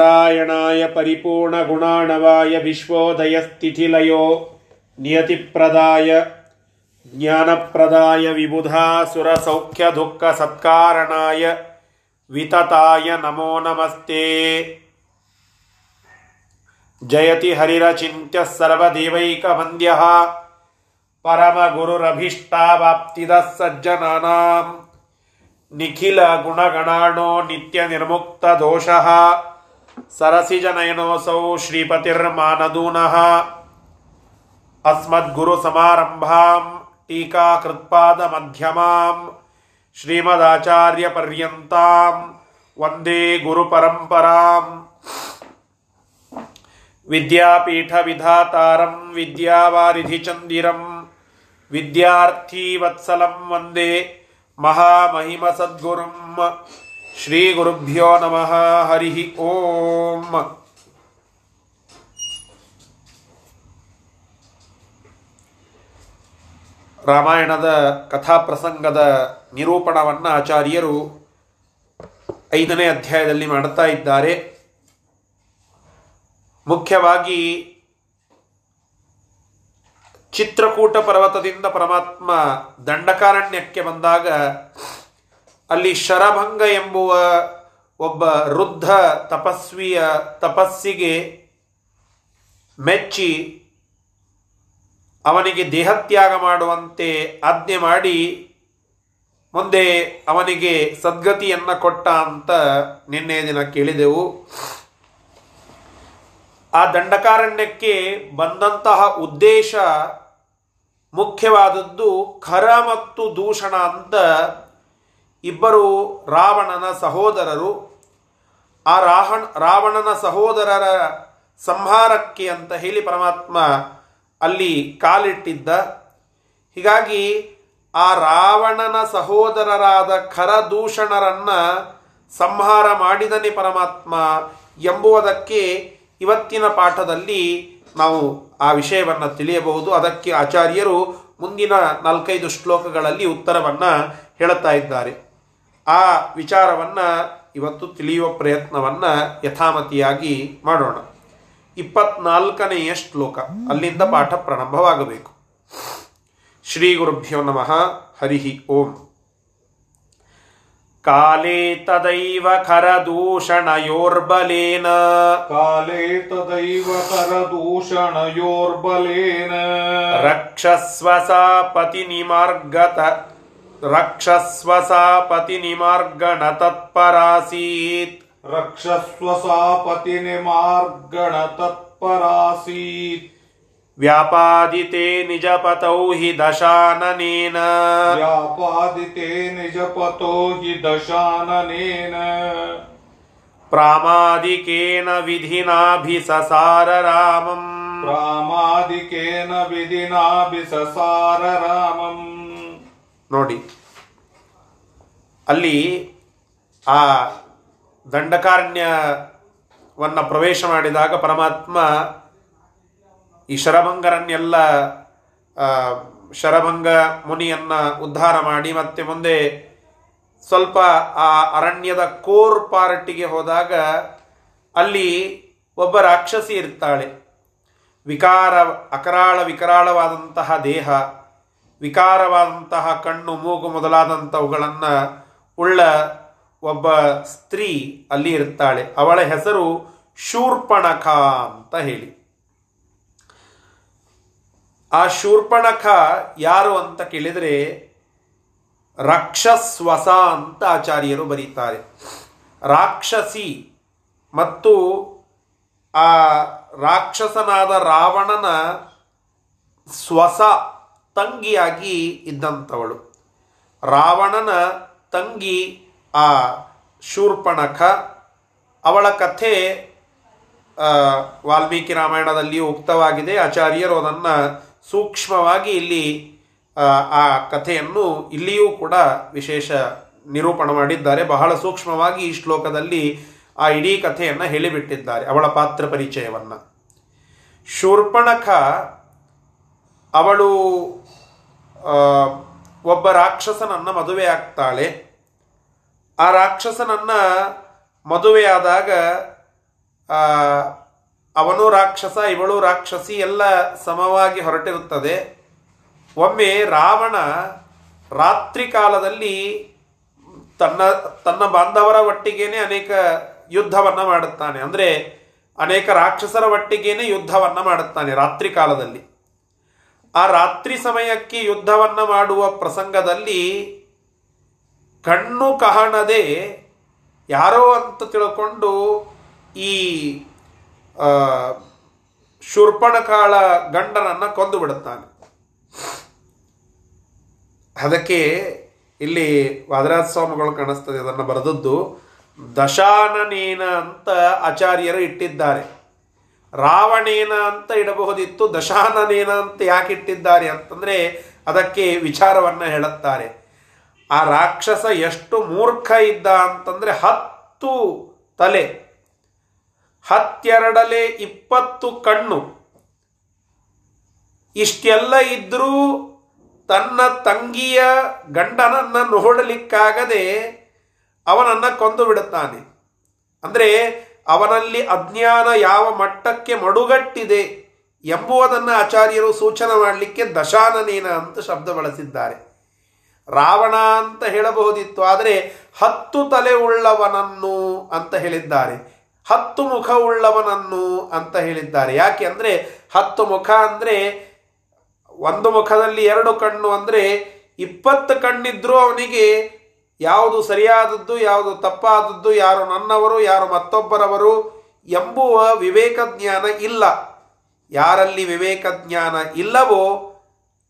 नारायणाय परिपूर्णगुणाणवाय विश्वोदयस्तिथिलयो नियतिप्रदाय ज्ञानप्रदाय विबुधासुरसौख्यदुःखसत्कारणाय वितताय नमो नमस्ते जयति हरिरचिन्त्यः सर्वदेवैकवन्द्यः परमगुरुरभीष्टावाप्तिदः सज्जनानाम् निखिलगुणगणाणो नित्यनिर्मुक्तदोषः सरसिजनयनोऽसौ श्रीपतिर्मानदूनः। अस्मद्गुरुसमारम्भां टीकाकृत्पादमध्यमां श्रीमदाचार्यपर्यन्तां वंदे गुरुपरम्पराम्। विद्यापीठविधातारं विद्यावारिधिचन्दिरं विद्यार्थीवत्सलं वंदे महामहिमसद्गुरुम्। ಶ್ರೀ ಗುರುಭ್ಯೋ ನಮಃ ಹರಿ ಓಂ ರಾಮಾಯಣದ ಕಥಾಪ್ರಸಂಗದ ನಿರೂಪಣವನ್ನು ಆಚಾರ್ಯರು ಐದನೇ ಅಧ್ಯಾಯದಲ್ಲಿ ಮಾಡುತ್ತಾ ಇದ್ದಾರೆ. ಮುಖ್ಯವಾಗಿ ಚಿತ್ರಕೂಟ ಪರ್ವತದಿಂದ ಪರಮಾತ್ಮ ದಂಡಕಾರಣ್ಯಕ್ಕೆ ಬಂದಾಗ ಅಲ್ಲಿ ಶರಭಂಗ ಎಂಬುವ ಒಬ್ಬ ವೃದ್ಧ ತಪಸ್ವಿಯ ತಪಸ್ಸಿಗೆ ಮೆಚ್ಚಿ ಅವನಿಗೆ ದೇಹತ್ಯಾಗ ಮಾಡುವಂತೆ ಆಜ್ಞೆ ಮಾಡಿ ಮುಂದೆ ಅವನಿಗೆ ಸದ್ಗತಿಯನ್ನ ಕೊಟ್ಟ ಅಂತ ನಿನ್ನೆ ದಿನ ಕೇಳಿದೆವು. ಆ ದಂಡಕಾರಣ್ಯಕ್ಕೆ ಬಂದಂತಹ ಉದ್ದೇಶ ಮುಖ್ಯವಾದದ್ದು ಖರ ಮತ್ತು ದೂಷಣ ಅಂತ ಇಬ್ಬರು ರಾವಣನ ಸಹೋದರರು. ಆ ರಾಹಣ, ರಾವಣನ ಸಹೋದರರ ಸಂಹಾರಕ್ಕೆ ಅಂತ ಹೇಳಿ ಪರಮಾತ್ಮ ಅಲ್ಲಿ ಕಾಲಿಟ್ಟಿದ್ದ. ಹೀಗಾಗಿ ಆ ರಾವಣನ ಸಹೋದರರಾದ ಖರದೂಷಣರನ್ನ ಸಂಹಾರ ಮಾಡಿದನೆ ಪರಮಾತ್ಮ ಎಂಬುವುದಕ್ಕೆ ಇವತ್ತಿನ ಪಾಠದಲ್ಲಿ ನಾವು ಆ ವಿಷಯವನ್ನು ತಿಳಿಯಬಹುದು. ಅದಕ್ಕೆ ಆಚಾರ್ಯರು ಮುಂದಿನ ನಾಲ್ಕೈದು ಶ್ಲೋಕಗಳಲ್ಲಿ ಉತ್ತರವನ್ನು ಹೇಳುತ್ತಾ ಇದ್ದಾರೆ. ಆ ವಿಚಾರವನ್ನ ಇವತ್ತು ತಿಳಿಯುವ ಪ್ರಯತ್ನವನ್ನು ಯಥಾಮತಿಯಾಗಿ ಮಾಡೋಣ. ಇಪ್ಪತ್ನಾಲ್ಕನೆಯ ಶ್ಲೋಕ. ಅಲ್ಲಿಂದ ಪಾಠ ಪ್ರಾರಂಭವಾಗಬೇಕು. ಶ್ರೀ ಗುರುಭ್ಯೋ ನಮಃ. ಹರಿಹಿ ಓಂ. ಕಾಲೇ ತದೈವ ಕರದೂಷಣಯೋರ್ಬಲೇನ. ಕಾಲೇ ತದೈವ ಕರದೂಷಣಯೋರ್ಬಲೇನ. ರಕ್ಷಸ್ವಸಾ ಪತಿ ನಿಮಾರ್ಗತ रक्षस्व सा पतिनिमार्गणतत्परासीत् रक्षस्व सा पतिनिमार्गणतत्परासीत् व्यापादिते निजपतौ हि दशाननेन। व्यापादिते निजपतो हि दशाननेन। प्रामादिकेन विधिनाभिससार रामम्। प्रामादिकेन विधिनाभिससार रामम्। ನೋಡಿ. ಅಲ್ಲಿ ಆ ದಂಡಕಾರಣ್ಯವನ್ನು ಪ್ರವೇಶ ಮಾಡಿದಾಗ ಪರಮಾತ್ಮ ಈ ಶರಭಂಗರನ್ನೆಲ್ಲ ಶರಭಂಗ ಮುನಿಯನ್ನ ಉದ್ಧಾರ ಮಾಡಿ ಮತ್ತೆ ಮುಂದೆ ಸ್ವಲ್ಪ ಆ ಅರಣ್ಯದ ಕೋರ್ ಪಾರ್ಟಿಗೆ ಹೋದಾಗ ಅಲ್ಲಿ ಒಬ್ಬ ರಾಕ್ಷಸಿ ಇರ್ತಾಳೆ. ವಿಕಾರ, ಅಕರಾಳ ವಿಕರಾಳವಾದಂತಹ ದೇಹ. ವಿಕಾರವಾದಂತಹ ಕಣ್ಣು, ಮೂಗು ಮೊದಲಾದಂಥವುಗಳನ್ನು ಉಳ್ಳ ಒಬ್ಬ ಸ್ತ್ರೀ ಅಲ್ಲಿ ಇರ್ತಾಳೆ. ಅವಳ ಹೆಸರು ಶೂರ್ಪಣಖ ಅಂತ ಹೇಳಿ. ಆ ಶೂರ್ಪಣಖ ಯಾರು ಅಂತ ಕೇಳಿದರೆ ರಾಕ್ಷಸ್ವಸ ಅಂತ ಆಚಾರ್ಯರು ಬರೀತಾರೆ. ರಾಕ್ಷಸಿ ಮತ್ತು ಆ ರಾಕ್ಷಸನಾದ ರಾವಣನ ಸ್ವಸ ತಂಗಿಯಾಗಿ ಇದ್ದಂಥವಳು ರಾವಣನ ತಂಗಿ ಆ ಶೂರ್ಪಣಖ. ಅವಳ ಕಥೆ ವಾಲ್ಮೀಕಿ ರಾಮಾಯಣದಲ್ಲಿಯೂ ಉಕ್ತವಾಗಿದೆ. ಆಚಾರ್ಯರು ಅದನ್ನು ಸೂಕ್ಷ್ಮವಾಗಿ ಇಲ್ಲಿ ಆ, ಕಥೆಯನ್ನು ಇಲ್ಲಿಯೂ ಕೂಡ ವಿಶೇಷ ನಿರೂಪಣ ಮಾಡಿದ್ದಾರೆ. ಬಹಳ ಸೂಕ್ಷ್ಮವಾಗಿ ಈ ಶ್ಲೋಕದಲ್ಲಿ ಆ ಇಡೀ ಕಥೆಯನ್ನು ಹೇಳಿಬಿಟ್ಟಿದ್ದಾರೆ ಅವಳ ಪಾತ್ರ ಪರಿಚಯವನ್ನು. ಶೂರ್ಪಣಖ ಅವಳು ಒಬ್ಬ ರಾಕ್ಷಸನನ್ನು ಮದುವೆ ಆಗ್ತಾಳೆ ಆ ರಾಕ್ಷಸನನ್ನು ಮದುವೆಯಾದಾಗ ಅವನು ರಾಕ್ಷಸ, ಇವಳು ರಾಕ್ಷಸಿ ಎಲ್ಲ ಸಮವಾಗಿ ಹೊರಟಿರುತ್ತದೆ. ಒಮ್ಮೆ ರಾವಣ ರಾತ್ರಿ ಕಾಲದಲ್ಲಿ ತನ್ನ ತನ್ನ ಬಾಂಧವರ ಒಟ್ಟಿಗೇನೆ ಅನೇಕ ಯುದ್ಧವನ್ನು ಮಾಡುತ್ತಾನೆ. ಅಂದರೆ ಅನೇಕ ರಾಕ್ಷಸರ ಒಟ್ಟಿಗೇನೆ ಯುದ್ಧವನ್ನು ಮಾಡುತ್ತಾನೆ ರಾತ್ರಿ ಕಾಲದಲ್ಲಿ. ಆ ರಾತ್ರಿ ಸಮಯಕ್ಕೆ ಯುದ್ಧವನ್ನ ಮಾಡುವ ಪ್ರಸಂಗದಲ್ಲಿ ಕಣ್ಣು ಕಹಣದೆ ಯಾರೋ ಅಂತ ತಿಳ್ಕೊಂಡು ಈ ಶುರ್ಪಣಕಾಳ ಗಂಡನನ್ನ ಕೊಂದು ಬಿಡುತ್ತಾನೆ. ಅದಕ್ಕೆ ಇಲ್ಲಿ ವಾದರಾಜ ಸ್ವಾಮಿಗಳು ಕಾಣಿಸ್ತದೆ, ಅದನ್ನು ಬರೆದದ್ದು ದಶಾನನೇನ ಅಂತ ಆಚಾರ್ಯರು ಇಟ್ಟಿದ್ದಾರೆ. ರಾವಣೇನ ಅಂತ ಇಡಬಹುದಿತ್ತು ದಶಾನನೇನ ಅಂತ ಯಾಕೆ ಇಟ್ಟಿದ್ದಾರೆ ಅಂತಂದ್ರೆ ಅದಕ್ಕೆ ವಿಚಾರವನ್ನ ಹೇಳುತ್ತಾರೆ. ಆ ರಾಕ್ಷಸ ಎಷ್ಟು ಮೂರ್ಖ ಇದ್ದ ಅಂತಂದ್ರೆ ಹತ್ತು ತಲೆ, ಹತ್ತೆರಡಲೆ ಇಪ್ಪತ್ತು ಕಣ್ಣು. ಇಷ್ಟೆಲ್ಲ ಇದ್ರೂ ತನ್ನ ತಂಗಿಯ ಗಂಡನನ್ನ ನೋಡಲಿಕ್ಕಾಗದೆ ಅವನನ್ನ ಕೊಂದು ಬಿಡುತ್ತಾನೆ. ಅಂದ್ರೆ ಅವನಲ್ಲಿ ಅಜ್ಞಾನ ಯಾವ ಮಟ್ಟಕ್ಕೆ ಮಡುಗಟ್ಟಿದೆ ಎಂಬುವುದನ್ನು ಆಚಾರ್ಯರು ಸೂಚನೆ ಮಾಡಲಿಕ್ಕೆ ದಶಾನನೇನ ಅಂತ ಶಬ್ದ ಬಳಸಿದ್ದಾರೆ. ರಾವಣ ಅಂತ ಹೇಳಬಹುದಿತ್ತು, ಆದರೆ ಹತ್ತು ತಲೆ ಉಳ್ಳವನನ್ನು ಅಂತ ಹೇಳಿದ್ದಾರೆ. ಹತ್ತು ಮುಖ ಉಳ್ಳವನನ್ನು ಅಂತ ಹೇಳಿದ್ದಾರೆ. ಯಾಕೆ ಅಂದರೆ ಹತ್ತು ಮುಖ ಅಂದರೆ ಒಂದು ಮುಖದಲ್ಲಿ ಎರಡು ಕಣ್ಣು ಅಂದರೆ ಇಪ್ಪತ್ತು ಕಣ್ಣಿದ್ರೂ ಅವನಿಗೆ ಯಾವುದು ಸರಿಯಾದದ್ದು, ಯಾವುದು ತಪ್ಪಾದದ್ದು, ಯಾರು ನನ್ನವರು, ಯಾರು ಮತ್ತೊಬ್ಬರವರು ಎಂಬುವ ವಿವೇಕ ಜ್ಞಾನ ಇಲ್ಲ. ಯಾರಲ್ಲಿ ವಿವೇಕ ಜ್ಞಾನ ಇಲ್ಲವೋ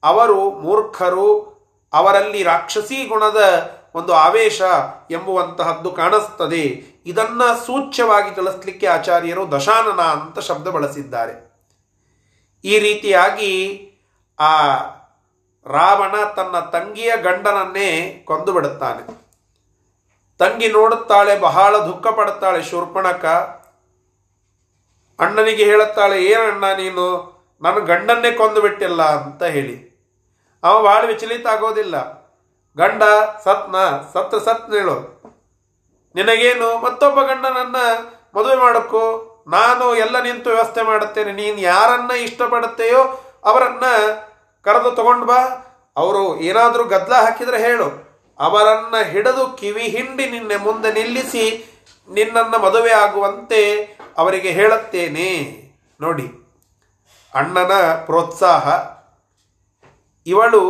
ಅವರು ಮೂರ್ಖರು, ಅವರಲ್ಲಿ ರಾಕ್ಷಸೀ ಗುಣದ ಒಂದು ಆವೇಶ ಎಂಬುವಂತಹದ್ದು ಕಾಣಿಸ್ತದೆ. ಇದನ್ನ ಸೂಚ್ಯವಾಗಿ ತಿಳಿಸ್ಲಿಕ್ಕೆ ಆಚಾರ್ಯರು ದಶಾನನ ಅಂತ ಶಬ್ದ ಬಳಸಿದ್ದಾರೆ. ಈ ರೀತಿಯಾಗಿ ಆ ರಾವಣ ತನ್ನ ತಂಗಿಯ ಗಂಡನನ್ನೇ ಕೊಂದು ಬಿಡುತ್ತಾನೆ. ತಂಗಿ ನೋಡುತ್ತಾಳೆ, ಬಹಳ ದುಃಖ ಪಡುತ್ತಾಳೆ. ಶೂರ್ಪಣಕ ಅಣ್ಣನಿಗೆ ಹೇಳುತ್ತಾಳೆ ಏನಣ್ಣ ನೀನು? ನನ್ನ ಗಂಡನ್ನೇ ಕೊಂದು ಬಿಟ್ಟಿಲ್ಲ ಅಂತ ಹೇಳಿ. ಅವ ಬಹಳ ವಿಚಲಿತ ಆಗೋದಿಲ್ಲ. ಗಂಡ, ಸತ್ನ, ಸತ್ ಸತ್ ಹೇಳು. ನಿನಗೇನು? ಮತ್ತೊಬ್ಬ ಗಂಡನನ್ನ ಮದುವೆ ಮಾಡಕ್ಕೋ ನಾನು ಎಲ್ಲ ನಿಂತು ವ್ಯವಸ್ಥೆ ಮಾಡುತ್ತೇನೆ. ನೀನು ಯಾರನ್ನ ಇಷ್ಟಪಡುತ್ತೆಯೋ ಅವರನ್ನ ಕರೆದು ತಗೊಂಡು ಬಾ. ಅವರು ಏನಾದರೂ ಗದ್ದಲ ಹಾಕಿದ್ರೆ ಹೇಳು. ಅವರನ್ನ ಹಿಡಿದು ಕಿವಿ ಹಿಂಡಿ ನಿನ್ನೆ ಮುಂದೆ ನಿಲ್ಲಿಸಿ ನಿನ್ನನ್ನು ಮದುವೆ ಆಗುವಂತೆ ಅವರಿಗೆ ಹೇಳುತ್ತೇನೆ. ನೋಡಿ, ಅಣ್ಣನ ಪ್ರೋತ್ಸಾಹ. ಇವಳು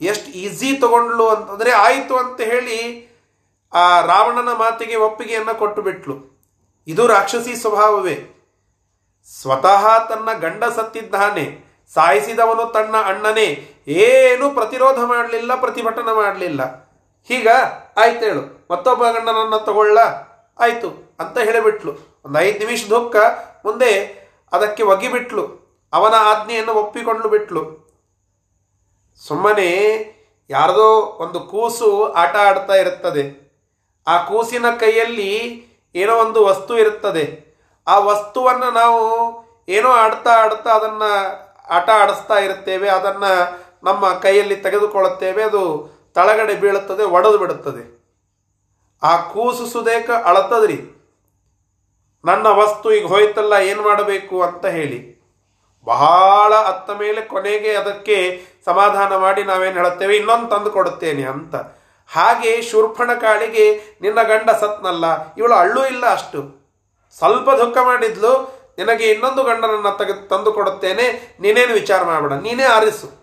ಎಷ್ಟು ಈಸಿ ತಗೊಂಡ್ಲು ಅಂತಂದ್ರೆ ಆಯಿತು ಅಂತ ಹೇಳಿ ಆ ರಾವಣನ ಮಾತಿಗೆ ಒಪ್ಪಿಗೆಯನ್ನು ಕೊಟ್ಟು ಬಿಟ್ಲು ಇದು ರಾಕ್ಷಸಿ ಸ್ವಭಾವವೇ. ಸ್ವತಃ ತನ್ನ ಗಂಡ ಸತ್ತಿದ್ದಾನೆ. ಸಾಯಿಸಿದವನು ತನ್ನ ಅಣ್ಣನೇ, ಏನು ಪ್ರತಿರೋಧ ಮಾಡಲಿಲ್ಲ, ಪ್ರತಿಭಟನೆ ಮಾಡಲಿಲ್ಲ. ಹೀಗ ಆಯ್ತು ಹೇಳು ಮತ್ತೊಬ್ಬ ಗಂಡನನ್ನು ತಗೊಳ್ಳ. ಆಯ್ತು, ಅಂತ ಹೇಳಿಬಿಟ್ಲು. ಒಂದು ಐದು ನಿಮಿಷ ದುಃಖ, ಮುಂದೆ ಅದಕ್ಕೆ ಒಗಿಬಿಟ್ಲು ಅವನ ಆಜ್ಞೆಯನ್ನು ಒಪ್ಪಿಕೊಂಡು ಬಿಟ್ಲು. ಸುಮ್ಮನೆ ಯಾರದೋ ಒಂದು ಕೂಸು ಆಟ ಆಡ್ತಾ ಇರುತ್ತದೆ. ಆ ಕೂಸಿನ ಕೈಯಲ್ಲಿ ಏನೋ ಒಂದು ವಸ್ತು ಇರುತ್ತದೆ. ಆ ವಸ್ತುವನ್ನು ನಾವು ಏನೋ ಆಡ್ತಾ ಆಡ್ತಾ ಅದನ್ನ ಆಟ ಆಡಿಸ್ತಾ ಇರುತ್ತೇವೆ, ಅದನ್ನು ನಮ್ಮ ಕೈಯಲ್ಲಿ ತೆಗೆದುಕೊಳ್ಳುತ್ತೇವೆ, ಅದು ತಳಗಡೆ ಬೀಳುತ್ತದೆ, ಒಡೆದು ಬಿಡುತ್ತದೆ. ಆ ಕೂಸು ಸುದೇಕ ಅಳತದ್ರಿ. ನನ್ನ ವಸ್ತು ಈಗ ಹೋಯ್ತಲ್ಲ, ಏನು ಮಾಡಬೇಕು ಅಂತ ಹೇಳಿ. ಬಹಳ ಅತ್ತ ಮೇಲೆ ಕೊನೆಗೆ ಅದಕ್ಕೆ ಸಮಾಧಾನ ಮಾಡಿ ನಾವೇನು ಹೇಳುತ್ತೇವೆ, ಇನ್ನೊಂದು ತಂದು ಕೊಡುತ್ತೇನೆ ಅಂತ. ಹಾಗೆ ಶೂರ್ಪಣ ಕಾಳಿಗೆ, ನಿನ್ನ ಗಂಡ ಸತ್ನಲ್ಲ, ಇವಳು ಅಳ್ಳೂ ಇಲ್ಲ ಅಷ್ಟು. ಸ್ವಲ್ಪ ದುಃಖ ಮಾಡಿದ್ಲು ನಿನಗೆ ಇನ್ನೊಂದು ಗಂಡನನ್ನ ತೆಗೆ ತಂದು ಕೊಡುತ್ತೇನೆ, ನೀನೇನು ವಿಚಾರ ಮಾಡಬೇಡ, ನೀನೇ ಆರಿಸು.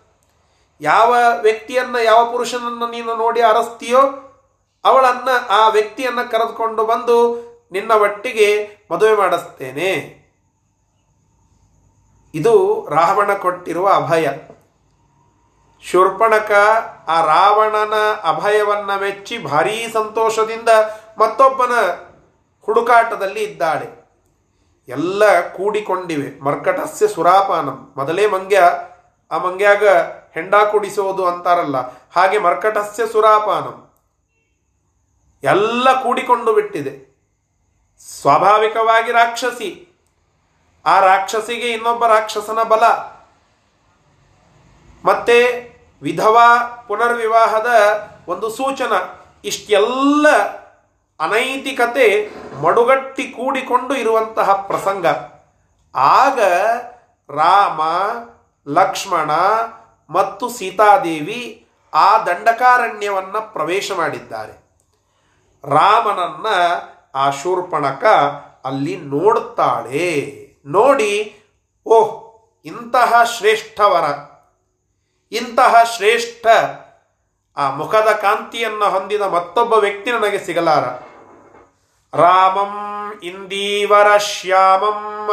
ಯಾವ ವ್ಯಕ್ತಿಯನ್ನ, ಯಾವ ಪುರುಷನನ್ನ ನೀನು ನೋಡಿ ಅರಸ್ತೀಯೋ ಅವಳನ್ನ, ಆ ವ್ಯಕ್ತಿಯನ್ನ ಕರೆದುಕೊಂಡು ಬಂದು ನಿನ್ನ ಒಟ್ಟಿಗೆ ಮದುವೆ ಮಾಡಿಸ್ತೇನೆ. ಇದು ರಾವಣ ಕೊಟ್ಟಿರುವ ಅಭಯ. ಶೂರ್ಪಣಕ ಆ ರಾವಣನ ಅಭಯವನ್ನ ಮೆಚ್ಚಿ ಭಾರೀ ಸಂತೋಷದಿಂದ ಮತ್ತೊಬ್ಬನ ಹುಡುಕಾಟದಲ್ಲಿ ಇದ್ದಾಳೆ. ಎಲ್ಲ ಕೂಡಿಕೊಂಡಿವೆ. ಮರ್ಕಟಸ್ಯ ಸುರಾಪಾನಂ. ಮೊದಲೇ ಮಂಗ್ಯ, ಆ ಮಂಗ್ಯಾಗ ಹೆಂಡ ಕುಡಿಸೋದು ಅಂತಾರಲ್ಲ, ಹಾಗೆ ಮರ್ಕಟಸ್ಯ ಸುರಾಪಾನಂ. ಎಲ್ಲ ಕೂಡಿಕೊಂಡು ಬಿಟ್ಟಿದೆ. ಸ್ವಾಭಾವಿಕವಾಗಿ ರಾಕ್ಷಸಿ. ಆ ರಾಕ್ಷಸಿಗೆ ಇನ್ನೊಬ್ಬ ರಾಕ್ಷಸನ ಬಲ. ಮತ್ತೆ ವಿಧವಾ ಪುನರ್ವಿವಾಹದ ಒಂದು ಸೂಚನ. ಇಷ್ಟೆಲ್ಲ ಅನೈತಿಕತೆ ಮಡುಗಟ್ಟಿ ಕೂಡಿಕೊಂಡು ಇರುವಂತಹ ಪ್ರಸಂಗ. ಆಗ ರಾಮ, ಲಕ್ಷ್ಮಣ ಮತ್ತು ಸೀತಾದೇವಿ ಆ ದಂಡಕಾರಣ್ಯವನ್ನು ಪ್ರವೇಶ ಮಾಡಿದ್ದಾರೆ. ರಾಮನನ್ನ ಆ ಶೂರ್ಪಣಕ ಅಲ್ಲಿ ನೋಡುತ್ತಾಳೆ. ನೋಡಿ, ಓಹ್, ಇಂತಹ ಶ್ರೇಷ್ಠವರ. ಇಂತಹ ಶ್ರೇಷ್ಠ ಆ ಮುಖದ ಕಾಂತಿಯನ್ನು ಹೊಂದಿದ ಮತ್ತೊಬ್ಬ ವ್ಯಕ್ತಿ ನನಗೆ ಸಿಗಲಾರ. ರಾಮಂ ಇಂದೀವರ ಶ್ಯಾಮಂ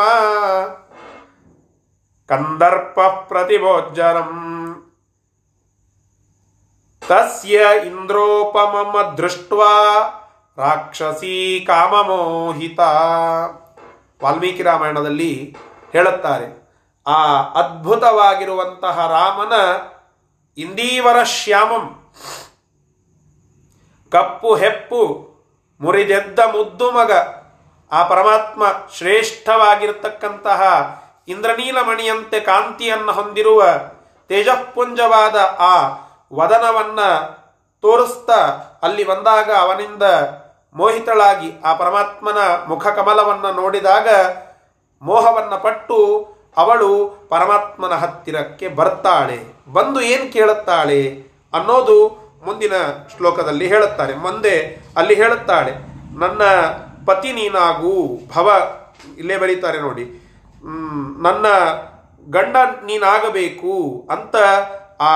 ಕಂದರ್ಪ ಪ್ರತಿಭೋಜ್ಜರಂ ತಸ್ಯ ಇಂದ್ರೋಪಮಮ ದೃಷ್ಟ್ವಾ ರಾಕ್ಷಸಿ ಕಾಮಮೋಹಿತ ವಾಲ್ಮೀಕಿ ರಾಮಾಯಣದಲ್ಲಿ ಹೇಳುತ್ತಾರೆ, ಆ ಅದ್ಭುತವಾಗಿರುವಂತಹ ರಾಮನ ಇಂದೀವರ ಶ್ಯಾಮಂ ಕಪ್ಪು ಹೆಪ್ಪು ಮುರಿದೆದ್ದ ಮುದ್ದು ಮಗ, ಆ ಪರಮಾತ್ಮ ಶ್ರೇಷ್ಠವಾಗಿರತಕ್ಕಂತಹ ಇಂದ್ರನೀಲಮಣಿಯಂತೆ ಕಾಂತಿಯನ್ನು ಹೊಂದಿರುವ ತೇಜಪುಂಜವಾದ ಆ ವದನವನ್ನ ತೋರಿಸ್ತಾ ಅಲ್ಲಿ ಬಂದಾಗ ಅವನಿಂದ ಮೋಹಿತಳಾಗಿ ಆ ಪರಮಾತ್ಮನ ಮುಖ ಕಮಲವನ್ನು ನೋಡಿದಾಗ ಮೋಹವನ್ನ ಪಟ್ಟು ಅವಳು ಪರಮಾತ್ಮನ ಹತ್ತಿರಕ್ಕೆ ಬರ್ತಾಳೆ. ಬಂದು ಏನು ಕೇಳುತ್ತಾಳೆ ಅನ್ನೋದು ಮುಂದಿನ ಶ್ಲೋಕದಲ್ಲಿ ಹೇಳುತ್ತಾರೆ ಮುಂದೆ, ಅಲ್ಲಿ ಹೇಳುತ್ತಾಳೆ, ನನ್ನ ಪತಿ ನೀನಾಗು, ಭವ, ಇಲ್ಲೇ ಬರೀತಾರೆ ನೋಡಿ ನನ್ನ ಗಂಡ ನೀನಾಗಬೇಕು ಅಂತ ಆ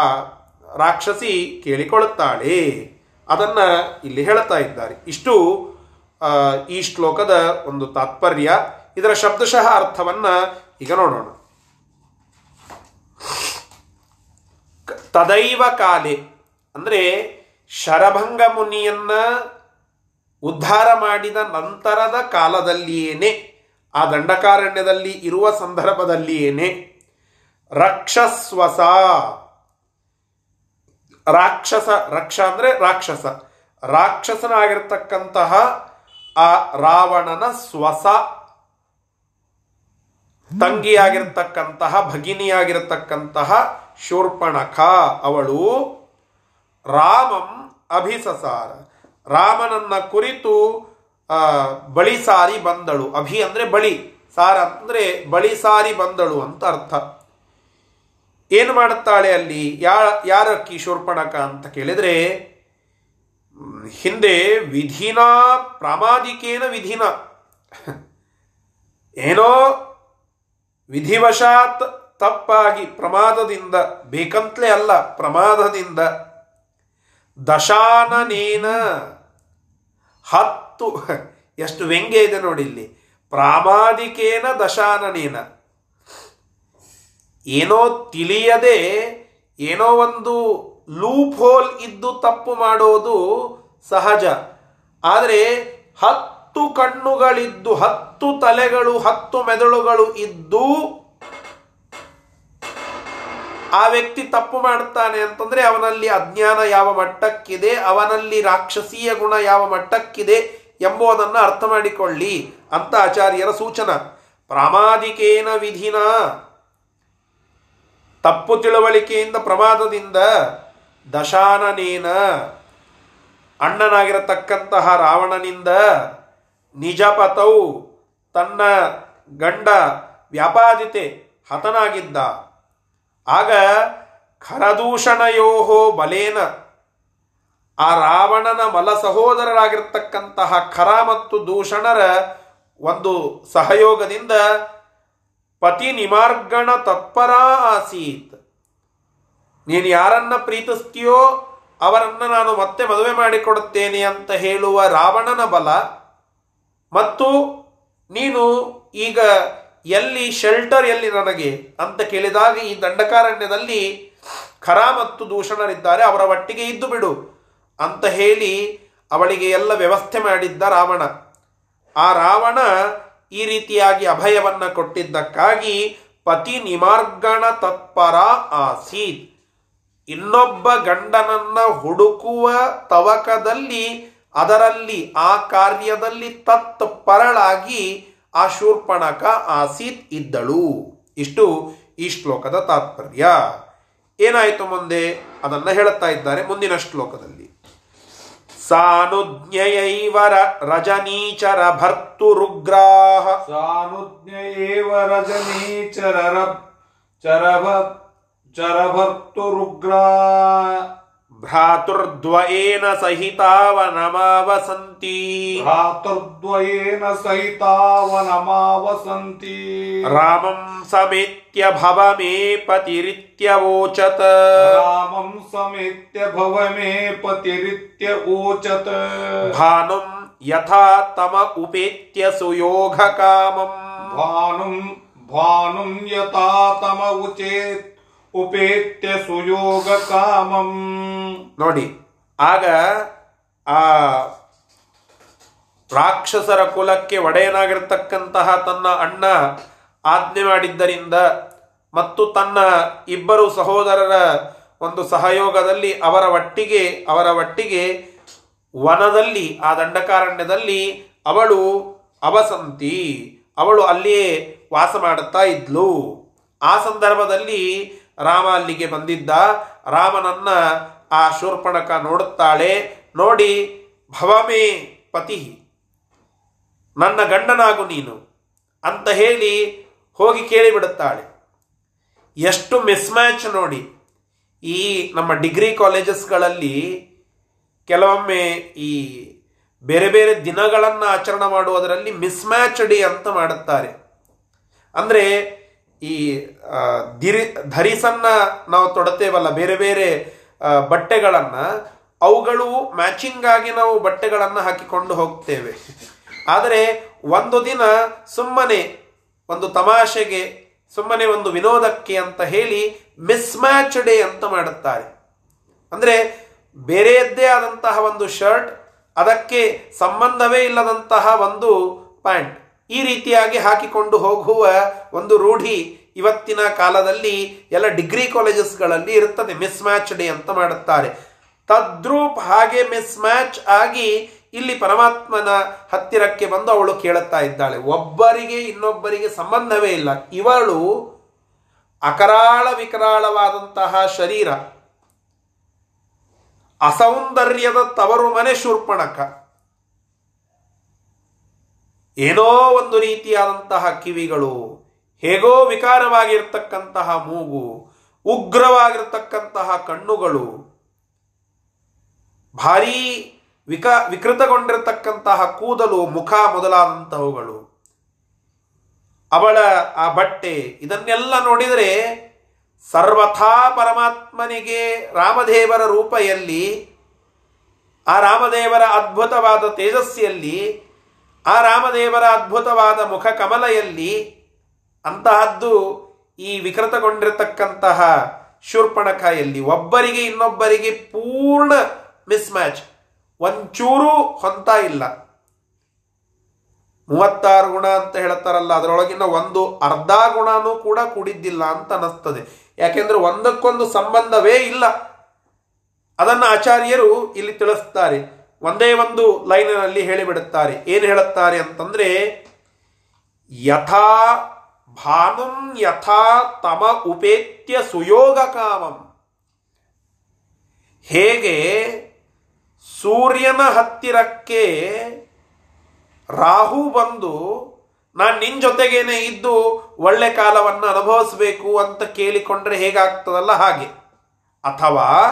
ರಾಕ್ಷಸಿ ಕೇಳಿಕೊಳ್ಳುತ್ತಾಳೆ. ಅದನ್ನ ಇಲ್ಲಿ ಹೇಳುತ್ತಾ ಇದ್ದಾರೆ. ಇಷ್ಟು ಈ ಶ್ಲೋಕದ ಒಂದು ತಾತ್ಪರ್ಯ. ಇದರ ಶಬ್ದಶಃ ಅರ್ಥವನ್ನ ಈಗ ನೋಡೋಣ. ತದೈವ ಕಾಲೆ ಅಂದ್ರೆ ಶರಭಂಗ ಮುನಿಯನ್ನ ಉದ್ಧಾರ ಮಾಡಿದ ನಂತರದ ಕಾಲದಲ್ಲಿಯೇನೆ, ಆ ದಂಡಕಾರಣ್ಯದಲ್ಲಿ ಇರುವ ಸಂದರ್ಭದಲ್ಲಿಯೇನೆ, ರಕ್ಷಸ್ವಸ, ರಾಕ್ಷಸ, ರಕ್ಷ ಅಂದ್ರೆ ರಾಕ್ಷಸ, ರಾಕ್ಷಸನಾಗಿರ್ತಕ್ಕಂತಹ ಆ ರಾವಣನ ಸ್ವಸ, ತಂಗಿಯಾಗಿರ್ತಕ್ಕಂತಹ ಭಗಿನಿಯಾಗಿರ್ತಕ್ಕಂತಹ ಶೂರ್ಪಣಖ, ಅವಳು ರಾಮಂ ಅಭಿಸಸಾರ. ರಾಮನನ್ನ ಕುರಿತು ಬಳಿ ಸಾರಿ ಬಂದಳು. ಅಭಿ ಅಂದ್ರೆ ಬಳಿ. ಸಾರ ಅಂದ್ರೆ ಬಳಿ ಸಾರಿ ಬಂದಳು ಅಂತ ಅರ್ಥ. ಏನು ಮಾಡುತ್ತಾಳೆ ಅಲ್ಲಿ? ಯಾರ ಯಾರಕ್ಕಿ ಶೂರ್ಪಣಕ ಅಂತ ಕೇಳಿದ್ರೆ ಹಿಂದೆ ವಿಧಿನ ಪ್ರಾಮಾದಿಕೇನ ವಿಧಿನ. ಏನೋ ವಿಧಿವಶಾತ್ ತಪ್ಪಾಗಿ ಪ್ರಮಾದದಿಂದ, ಬೇಕಂತಲೇ ಅಲ್ಲ, ಪ್ರಮಾದದಿಂದ ದಶಾನನೇನ ಹತ್ತು, ಎಷ್ಟು ವ್ಯಂಗ್ಯ ಇದೆ ನೋಡಿ ಇಲ್ಲಿ. ಪ್ರಾಮಾದಿಕೇನ ದಶಾನನೇನ ಏನೋ ತಿಳಿಯದೆ, ಏನೋ ಒಂದು ಲೂಪ್ ಹೋಲ್ ಇದ್ದು ತಪ್ಪು ಮಾಡೋದು ಸಹಜ. ಆದರೆ ಹತ್ತು ಕಣ್ಣುಗಳಿದ್ದು, ಹತ್ತು ತಲೆಗಳು, ಹತ್ತು ಮೆದುಳುಗಳು ಇದ್ದು ಆ ವ್ಯಕ್ತಿ ತಪ್ಪು ಮಾಡ್ತಾನೆ ಅಂತಂದ್ರೆ ಅವನಲ್ಲಿ ಅಜ್ಞಾನ ಯಾವ ಮಟ್ಟಕ್ಕಿದೆ, ಅವನಲ್ಲಿ ರಾಕ್ಷಸೀಯ ಗುಣ ಯಾವ ಮಟ್ಟಕ್ಕಿದೆ ಎಂಬುದನ್ನು ಅರ್ಥ ಮಾಡಿಕೊಳ್ಳಿ ಅಂತ ಆಚಾರ್ಯರ ಸೂಚನ. ಪ್ರಾಮಾದಿಕೇನ ವಿಧಿನ. ತಪ್ಪು ತಿಳುವಳಿಕೆಯಿಂದ ಪ್ರಮಾದದಿಂದ ದಶಾನನೇನ. ಅಣ್ಣನಾಗಿರತಕ್ಕಂತಹ ರಾವಣನಿಂದ ನಿಜಪತೌ ತನ್ನ ಗಂಡ ವ್ಯಾಪಾದಿತೆ ಹತನಾಗಿದ್ದ. ಆಗ ಖರದೂಷಣಯೋಹೋ ಬಲೇನ. ಆ ರಾವಣನ ಮಲ ಸಹೋದರರಾಗಿರ್ತಕ್ಕಂತಹ ಖರ ಮತ್ತು ದೂಷಣರ ಒಂದು ಸಹಯೋಗದಿಂದ ಪತಿ ನಿಮಾರ್ಗಣ ತತ್ಪರ ಆಸೀತ್. ನೀನು ಯಾರನ್ನ ಪ್ರೀತಿಸ್ತೀಯೋ ಅವರನ್ನು ನಾನು ಮತ್ತೆ ಮದುವೆ ಮಾಡಿಕೊಡುತ್ತೇನೆ ಅಂತ ಹೇಳುವ ರಾವಣನ ಬಲ. ಮತ್ತು ನೀನು ಈಗ ಎಲ್ಲಿ ಶೆಲ್ಟರ್ ಎಲ್ಲಿ ನನಗೆ? ಅಂತ ಕೇಳಿದಾಗ ಈ ದಂಡಕಾರಣ್ಯದಲ್ಲಿ ಖರ ಮತ್ತು ದೂಷಣರಿದ್ದಾರೆ, ಅವರ ಒಟ್ಟಿಗೆ ಇದ್ದು ಬಿಡು ಅಂತ ಹೇಳಿ ಅವಳಿಗೆ ಎಲ್ಲ ವ್ಯವಸ್ಥೆ ಮಾಡಿದ್ದ ರಾವಣ. ಆ ರಾವಣ ಈ ರೀತಿಯಾಗಿ ಅಭಯವನ್ನ ಕೊಟ್ಟಿದ್ದಕ್ಕಾಗಿ ಪತಿ ನಿಮಾರ್ಗಣ ತತ್ಪರ ಆಸೀತ್. ಇನ್ನೊಬ್ಬ ಗಂಡನನ್ನ ಹುಡುಕುವ ತವಕದಲ್ಲಿ ಅದರಲ್ಲಿ, ಆ ಕಾರ್ಯದಲ್ಲಿ ತತ್ಪರಳಾಗಿ ಆ ಶೂರ್ಪಣಕ ಆಸೀತ್ ಇದ್ದಳು. ಇಷ್ಟು ಈ ಶ್ಲೋಕದ ತಾತ್ಪರ್ಯ. ಏನಾಯಿತು ಮುಂದೆ? ಅದನ್ನ ಹೇಳುತ್ತಾ ಇದ್ದಾರೆ ಮುಂದಿನ ಶ್ಲೋಕದಲ್ಲಿ. ಸ ಸಾನುಜ್ಞಯೈವ ರ- ರಜನೀಚರ ಭರ್ತುರುಗ್ರಾಹ. ಸಾನುಜ್ಞಯೇವ ರಜನೀಚರ ಚರಭ ಚರಭರ್ತುರುಗ್ರಾ ಭ್ರಾತುರ್ದ್ವಯೇನ ಸಹಿತಾವನಮಾವಸಂತಿ ಭ್ರಾತೃದ್ವಯೇನ ಸಹಿತಾವನಮಾವಸಂತಿ ರಾಮಂ ಸಮೇತ್ಯ ಭವಮೇ ಪತಿರಿತ್ಯವೋಚತ ರಾಮಂ ಸಮೇತ್ಯ ಭವ ಮೇ ಪತಿರಿತ್ಯ ಓಚತ ಭಾನುಂ ಯಥಾ ತಮ ಉಪೇತ್ಯ ಸುಯೋಗ ಕಾಮಂ ಭಾನುಂ ಭಾನುಂ ಯಥಾ ತಮ ಉಚೇತ್ ಉಪೇತ್ಯ ಸುಯೋಗ ಕಾಮಂ. ನೋಡಿ, ಆಗ ಆ ರಾಕ್ಷಸರ ಕುಲಕ್ಕೆ ಒಡೆಯನಾಗಿರ್ತಕ್ಕಂತಹ ತನ್ನ ಅಣ್ಣ ಆಜ್ಞೆ ಮಾಡಿದ್ದರಿಂದ ಮತ್ತು ತನ್ನ ಇಬ್ಬರು ಸಹೋದರರ ಒಂದು ಸಹಯೋಗದಲ್ಲಿ ಅವರ ಒಟ್ಟಿಗೆ ಅವರ ಒಟ್ಟಿಗೆ ವನದಲ್ಲಿ, ಆ ದಂಡಕಾರಣ್ಯದಲ್ಲಿ ಅವಳು ಅವಸಂತಿ ಅವಳು ಅಲ್ಲಿಯೇ ವಾಸ ಮಾಡುತ್ತಾ ಇದ್ಲು. ಆ ಸಂದರ್ಭದಲ್ಲಿ ರಾಮ ಅಲ್ಲಿಗೆ ಬಂದಿದ್ದ. ರಾಮನನ್ನ ಆ ಶೂರ್ಪಣಕ ನೋಡುತ್ತಾಳೆ. ನೋಡಿ, ಭವಮೇ ಪತಿ, ನನ್ನ ಗಂಡನಾಗು ನೀನು ಅಂತ ಹೇಳಿ ಹೋಗಿ ಕೇಳಿಬಿಡುತ್ತಾಳೆ. ಎಷ್ಟು ಮಿಸ್ಮ್ಯಾಚ್ ನೋಡಿ. ಈ ನಮ್ಮ ಡಿಗ್ರಿ ಕಾಲೇಜಸ್ಗಳಲ್ಲಿ ಕೆಲವೊಮ್ಮೆ ಈ ಬೇರೆ ಬೇರೆ ದಿನಗಳನ್ನು ಆಚರಣೆ ಮಾಡುವುದರಲ್ಲಿ ಮಿಸ್ಮ್ಯಾಚ್ ಡೇ ಅಂತ ಮಾಡುತ್ತಾರೆ. ಅಂದರೆ ಈ ಧಿರಿ ಧರಿಸನ್ನ ನಾವು ತೊಡತೇವಲ್ಲ, ಬೇರೆ ಬೇರೆ ಬಟ್ಟೆಗಳನ್ನ, ಅವುಗಳು ಮ್ಯಾಚಿಂಗ್ ಆಗಿ ನಾವು ಬಟ್ಟೆಗಳನ್ನು ಹಾಕಿಕೊಂಡು ಹೋಗ್ತೇವೆ. ಆದರೆ ಒಂದು ದಿನ ಸುಮ್ಮನೆ ಒಂದು ತಮಾಷೆಗೆ, ಸುಮ್ಮನೆ ಒಂದು ವಿನೋದಕ್ಕೆ ಅಂತ ಹೇಳಿ ಮಿಸ್ಮ್ಯಾಚ್ ಡೇ ಅಂತ ಮಾಡುತ್ತಾರೆ. ಅಂದರೆ ಬೇರೆಯದ್ದೇ ಆದಂತಹ ಒಂದು ಶರ್ಟ್, ಅದಕ್ಕೆ ಸಂಬಂಧವೇ ಇಲ್ಲದಂತಹ ಒಂದು ಪ್ಯಾಂಟ್. ಈ ರೀತಿಯಾಗಿ ಹಾಕಿಕೊಂಡು ಹೋಗುವ ಒಂದು ರೂಢಿ ಇವತ್ತಿನ ಕಾಲದಲ್ಲಿ ಎಲ್ಲ ಡಿಗ್ರಿ ಕಾಲೇಜಸ್ಗಳಲ್ಲಿ ಇರುತ್ತದೆ. ಮಿಸ್ ಮ್ಯಾಚ್ ಡೇ ಅಂತ ಮಾಡುತ್ತಾರೆ. ತದ್ರೂಪ್ ಹಾಗೆ ಮಿಸ್ ಮ್ಯಾಚ್ ಆಗಿ ಇಲ್ಲಿ ಪರಮಾತ್ಮನ ಹತ್ತಿರಕ್ಕೆ ಬಂದು ಅವಳು ಕೇಳುತ್ತಾ ಇದ್ದಾಳೆ. ಒಬ್ಬರಿಗೆ ಇನ್ನೊಬ್ಬರಿಗೆ ಸಂಬಂಧವೇ ಇಲ್ಲ. ಇವಳು ಅಕರಾಳ ವಿಕರಾಳವಾದಂತಹ ಶರೀರ. ಅಸೌಂದರ್ಯದ ತವರು ಮನೆ ಶೂರ್ಪಣಕ. ಏನೋ ಒಂದು ರೀತಿಯಾದಂತಹ ಕಿವಿಗಳು, ಹೇಗೋ ವಿಕಾರವಾಗಿರ್ತಕ್ಕಂತಹ ಮೂಗು, ಉಗ್ರವಾಗಿರ್ತಕ್ಕಂತಹ ಕಣ್ಣುಗಳು, ಭಾರೀ ವಿಕ, ವಿಕೃತಗೊಂಡಿರತಕ್ಕಂತಹ ಕೂದಲು, ಮುಖ ಮೊದಲಾದಂತಹವುಗಳು. ಅವಳ ಆ ಬಟ್ಟೆ, ಇದನ್ನೆಲ್ಲ ನೋಡಿದರೆ ಸರ್ವಥಾ ಪರಮಾತ್ಮನಿಗೆ ರಾಮದೇವರ ರೂಪ ಎಲ್ಲಿ ಆ ರಾಮದೇವರ ಅದ್ಭುತವಾದ ತೇಜಸ್ಸಿಯಲ್ಲಿ ಆ ರಾಮದೇವರ ಅದ್ಭುತವಾದ ಮುಖ ಕಮಲೆಯಲ್ಲಿ ಅಂತಹದ್ದು ಈ ವಿಕೃತಗೊಂಡಿರತಕ್ಕಂತಹ ಶೂರ್ಪಣಕ ಎಲ್ಲಿ ಒಬ್ಬರಿಗೆ ಇನ್ನೊಬ್ಬರಿಗೆ ಪೂರ್ಣ ಮಿಸ್ ಮ್ಯಾಚ್ ಒಂಚೂರು ಹೊಂತ ಇಲ್ಲ. ಮೂವತ್ತಾರು ಗುಣ ಅಂತ ಹೇಳ್ತಾರಲ್ಲ, ಅದರೊಳಗಿನ ಒಂದು ಅರ್ಧ ಗುಣನೂ ಕೂಡ ಕೂಡಿದ್ದಿಲ್ಲ ಅಂತ ಅನ್ನಿಸ್ತದೆ. ಯಾಕೆಂದ್ರೆ ಒಂದಕ್ಕೊಂದು ಸಂಬಂಧವೇ ಇಲ್ಲ. ಅದನ್ನು ಆಚಾರ್ಯರು ಇಲ್ಲಿ ತಿಳಿಸ್ತಾರೆ. ಒಂದೇ ಒಂದು ಲೈನಿನಲ್ಲಿ ಹೇಳಿಬಿಡುತ್ತಾರೆ. ಏನು ಹೇಳುತ್ತಾರೆ ಅಂತಂದ್ರೆ, ಯಥಾ ಭಾನುಂ ಯಥಾ ತಮ ಉಪೇತ್ಯ ಸುಯೋಗ ಕಾಮಂ. ಹೇಗೆ ಸೂರ್ಯನ ಹತ್ತಿರಕ್ಕೆ ರಾಹು ಬಂದು, ನಾನು ನಿನ್ನ ಜೊತೆಗೇನೆ ಇದ್ದು ಒಳ್ಳೆ ಕಾಲವನ್ನು ಅನುಭವಿಸಬೇಕು ಅಂತ ಕೇಳಿಕೊಂಡ್ರೆ ಹೇಗಾಗ್ತದಲ್ಲ ಹಾಗೆ. ಅಥವಾ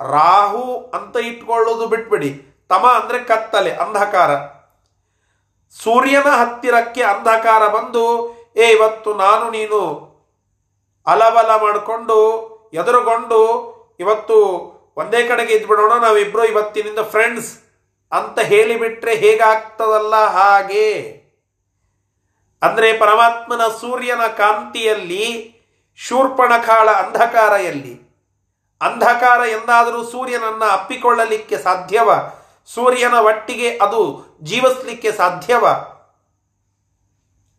ರಾಹು ಅಂತ ಇಟ್ಕೊಳ್ಳೋದು ಬಿಟ್ಬಿಡಿ. ತಮ ಅಂದ್ರೆ ಕತ್ತಲೆ, ಅಂಧಕಾರ. ಸೂರ್ಯನ ಹತ್ತಿರಕ್ಕೆ ಅಂಧಕಾರ ಬಂದು, ಏ, ಇವತ್ತು ನಾನು ನೀನು ಅಲಬಲ ಮಾಡಿಕೊಂಡು, ಎದುರುಗೊಂಡು, ಇವತ್ತು ಒಂದೇ ಕಡೆಗೆ ಇದ್ಬಿಡೋಣ, ನಾವಿಬ್ರು ಇವತ್ತಿನಿಂದ ಫ್ರೆಂಡ್ಸ್ ಅಂತ ಹೇಳಿಬಿಟ್ರೆ ಹೇಗಾಗ್ತದಲ್ಲ ಹಾಗೆ? ಅಂದ್ರೆ ಪರಮಾತ್ಮನ ಸೂರ್ಯನ ಕಾಂತಿಯಲ್ಲಿ ಶೂರ್ಪಣಖಾಳ ಅಂಧಕಾರ ಎಲ್ಲಿ ಅಂಧಕಾರ ಎಂದಾದರೂ ಸೂರ್ಯನನ್ನ ಅಪ್ಪಿಕೊಳ್ಳಲಿಕ್ಕೆ ಸಾಧ್ಯವ? ಸೂರ್ಯನ ಒಟ್ಟಿಗೆ ಅದು ಜೀವಿಸಲಿಕ್ಕೆ ಸಾಧ್ಯವ?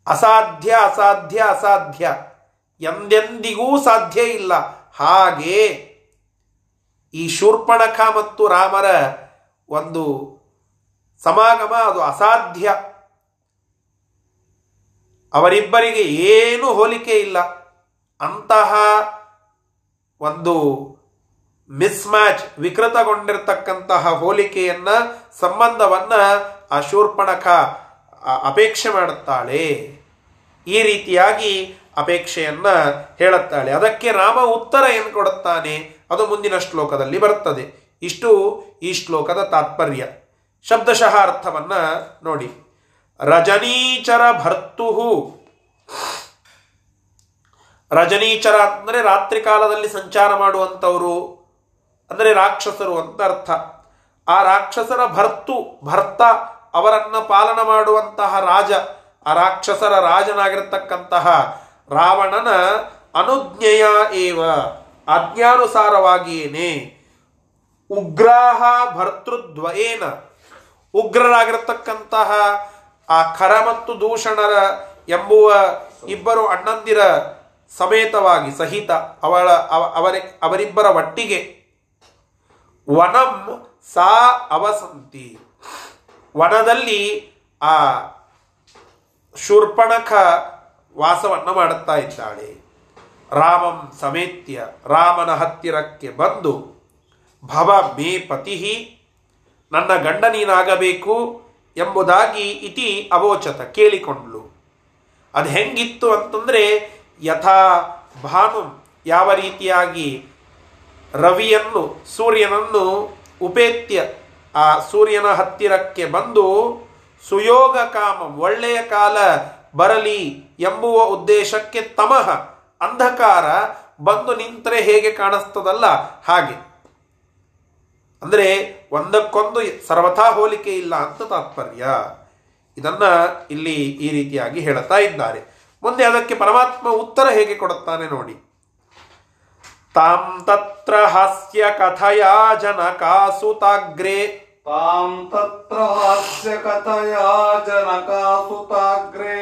ಅಸಾಧ್ಯ ಅಸಾಧ್ಯ ಅಸಾಧ್ಯ. ಎಂದೆಂದಿಗೂ ಸಾಧ್ಯ ಇಲ್ಲ. ಹಾಗೆ ಈ ಶೂರ್ಪಣಖ ಮತ್ತು ರಾಮರ ಒಂದು ಸಮಾಗಮ ಅದು ಅಸಾಧ್ಯ. ಅವರಿಬ್ಬರಿಗೆ ಏನು ಹೋಲಿಕೆ ಇಲ್ಲ. ಅಂತಹ ಒಂದು ಮಿಸ್ ಮ್ಯಾಚ್ ವಿಕೃತಗೊಂಡಿರ್ತಕ್ಕಂತಹ ಹೋಲಿಕೆಯನ್ನ, ಸಂಬಂಧವನ್ನ ಆ ಅಪೇಕ್ಷೆ ಮಾಡುತ್ತಾಳೆ. ಈ ರೀತಿಯಾಗಿ ಅಪೇಕ್ಷೆಯನ್ನ ಹೇಳುತ್ತಾಳೆ. ಅದಕ್ಕೆ ರಾಮ ಉತ್ತರ ಏನು ಕೊಡುತ್ತಾನೆ? ಅದು ಮುಂದಿನ ಶ್ಲೋಕದಲ್ಲಿ ಬರುತ್ತದೆ. ಇಷ್ಟು ಈ ಶ್ಲೋಕದ ತಾತ್ಪರ್ಯ. ಶಬ್ದಶಃ ಅರ್ಥವನ್ನ ನೋಡಿ. ರಜನೀಚರ ಭರ್ತುಹು. ರಜನೀಚರ ಅಂದರೆ ರಾತ್ರಿ ಕಾಲದಲ್ಲಿ ಸಂಚಾರ ಮಾಡುವಂಥವರು. ಅಂದರೆ ರಾಕ್ಷಸರು ಅಂತ ಅರ್ಥ. ಆ ರಾಕ್ಷಸರ ಭರ್ತು, ಭರ್ತ ಅವರನ್ನ ಪಾಲನ ಮಾಡುವಂತಹ ರಾಜ, ಆ ರಾಕ್ಷಸರ ರಾಜನಾಗಿರ್ತಕ್ಕಂತಹ ರಾವಣನ ಅನುಜ್ಞೆಯ ಏವ, ಆಜ್ಞಾನುಸಾರವಾಗಿಯೇನೆ ಉಗ್ರಾಹ ಭರ್ತೃದ್ವಯೇನ. ಉಗ್ರರಾಗಿರತಕ್ಕಂತಹ ಆ ಖರ ಮತ್ತು ದೂಷಣರ ಎಂಬುವ ಇಬ್ಬರು ಅಣ್ಣಂದಿರ ಸಮೇತವಾಗಿ ಸಹಿತ ಅವಳ, ಅವ- ಅವರಿ, ಅವರಿಬ್ಬರ ಒಟ್ಟಿಗೆ ವನಂ ಸಾ ಅವಸಂತಿ. ವನದಲ್ಲಿ ಆ ಶೂರ್ಪಣಖ ವಾಸವನ್ನು ಮಾಡುತ್ತಾ ಇದ್ದಾಳೆ. ರಾಮಂ ಸಮೇತ್ಯ, ರಾಮನ ಹತ್ತಿರಕ್ಕೆ ಬಂದು, ಭವ ಮೇ ಪತಿ ನನ್ನ ಗಂಡ ನೀನಾಗಬೇಕು ಎಂಬುದಾಗಿ ಇತಿ ಅವೋಚತ ಕೇಳಿಕೊಂಡ್ಲು ಅದು ಹೆಂಗಿತ್ತು ಅಂತಂದ್ರೆ ಯಥಾ ಭಾನು ಯಾವ ರೀತಿಯಾಗಿ ರವಿಯನ್ನು, ಸೂರ್ಯನನ್ನು ಉಪೇತ್ಯ ಆ ಸೂರ್ಯನ ಹತ್ತಿರಕ್ಕೆ ಬಂದು ಸುಯೋಗ ಕಾಮ, ಒಳ್ಳೆಯ ಕಾಲ ಬರಲಿ ಎಂಬುವ ಉದ್ದೇಶಕ್ಕೆ ತಮಃ ಅಂಧಕಾರ ಬಂದು ನಿಂತರೆ ಹೇಗೆ ಕಾಣಿಸ್ತದಲ್ಲ ಹಾಗೆ. ಅಂದರೆ ಒಂದಕ್ಕೊಂದು ಸರ್ವಥಾ ಹೋಲಿಕೆ ಇಲ್ಲ ಅಂತ ತಾತ್ಪರ್ಯ. ಇದನ್ನ ಇಲ್ಲಿ ಈ ರೀತಿಯಾಗಿ ಹೇಳುತ್ತಾ ಇದ್ದಾರೆ. ಮುಂದೆ ಅದಕ್ಕೆ ಪರಮಾತ್ಮ ಉತ್ತರ ಹೇಗೆ ಕೊಡುತ್ತಾನೆ ನೋಡಿ. ತಾಂ ತತ್ರ ಹಾಸ್ಯ ಕಥಯಾ ಜನಕಾಸುತಾಗ್ರೆ ತಾಂ ತತ್ರ ಹಾಸ್ಯ ಕಥಯಾ ಜನಕಾಸುತಾಗ್ರೇ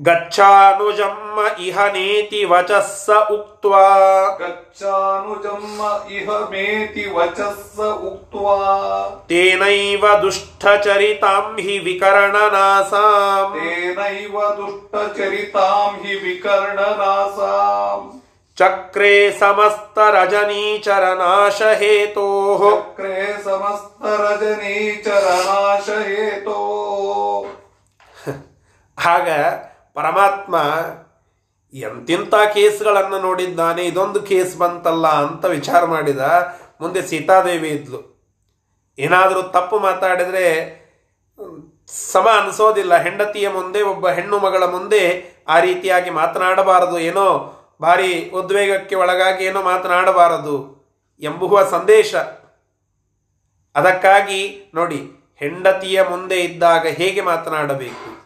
ಗಚ್ಚಾನುಜಮ್ಮ ಇಹ ನೇತಿ ವಚಸ್ಸ ಉಕ್ತ್ವಾ ಗಚ್ಚಾನುಜಮ್ಮ ಇಹ ಮೇತಿ ವಚಸ್ಸ ಉಕ್ತ್ವಾ ತೇನೈವ ದುಷ್ಟಚರಿತಾಂ ಹಿ ವಿಕರ್ಣನಾಸಾಂ ತೇನೈವ ದುಷ್ಟಚರಿತಾಂ ಹಿ ವಿಕರ್ಣನಾಸಾಂ ಚಕ್ರೆ ಸಮಸ್ತ चक्रे समस्त ಸಮಸ್ತ ರಜನೀಚರನಾಶ हेतो ಆಗ ಪರಮಾತ್ಮ ಎಂತಿಂಥ ಕೇಸ್ಗಳನ್ನು ನೋಡಿದ್ದಾನೆ ಇದೊಂದು ಕೇಸ್ ಬಂತಲ್ಲ ಅಂತ ವಿಚಾರ ಮಾಡಿದ. ಮುಂದೆ ಸೀತಾದೇವಿ ಇದ್ಲು. ಏನಾದರೂ ತಪ್ಪು ಮಾತಾಡಿದರೆ ಸಮ ಅನಿಸೋದಿಲ್ಲ. ಹೆಂಡತಿಯ ಮುಂದೆ ಒಬ್ಬ ಹೆಣ್ಣು ಮಗಳ ಮುಂದೆ ಆ ರೀತಿಯಾಗಿ ಮಾತನಾಡಬಾರದು. ಏನೋ ಭಾರಿ ಉದ್ವೇಗಕ್ಕೆ ಒಳಗಾಗಿ ಏನೋ ಮಾತನಾಡಬಾರದು ಎಂಬುವ ಸಂದೇಶ. ಅದಕ್ಕಾಗಿ ನೋಡಿ, ಹೆಂಡತಿಯ ಮುಂದೆ ಇದ್ದಾಗ ಹೇಗೆ ಮಾತನಾಡಬೇಕು?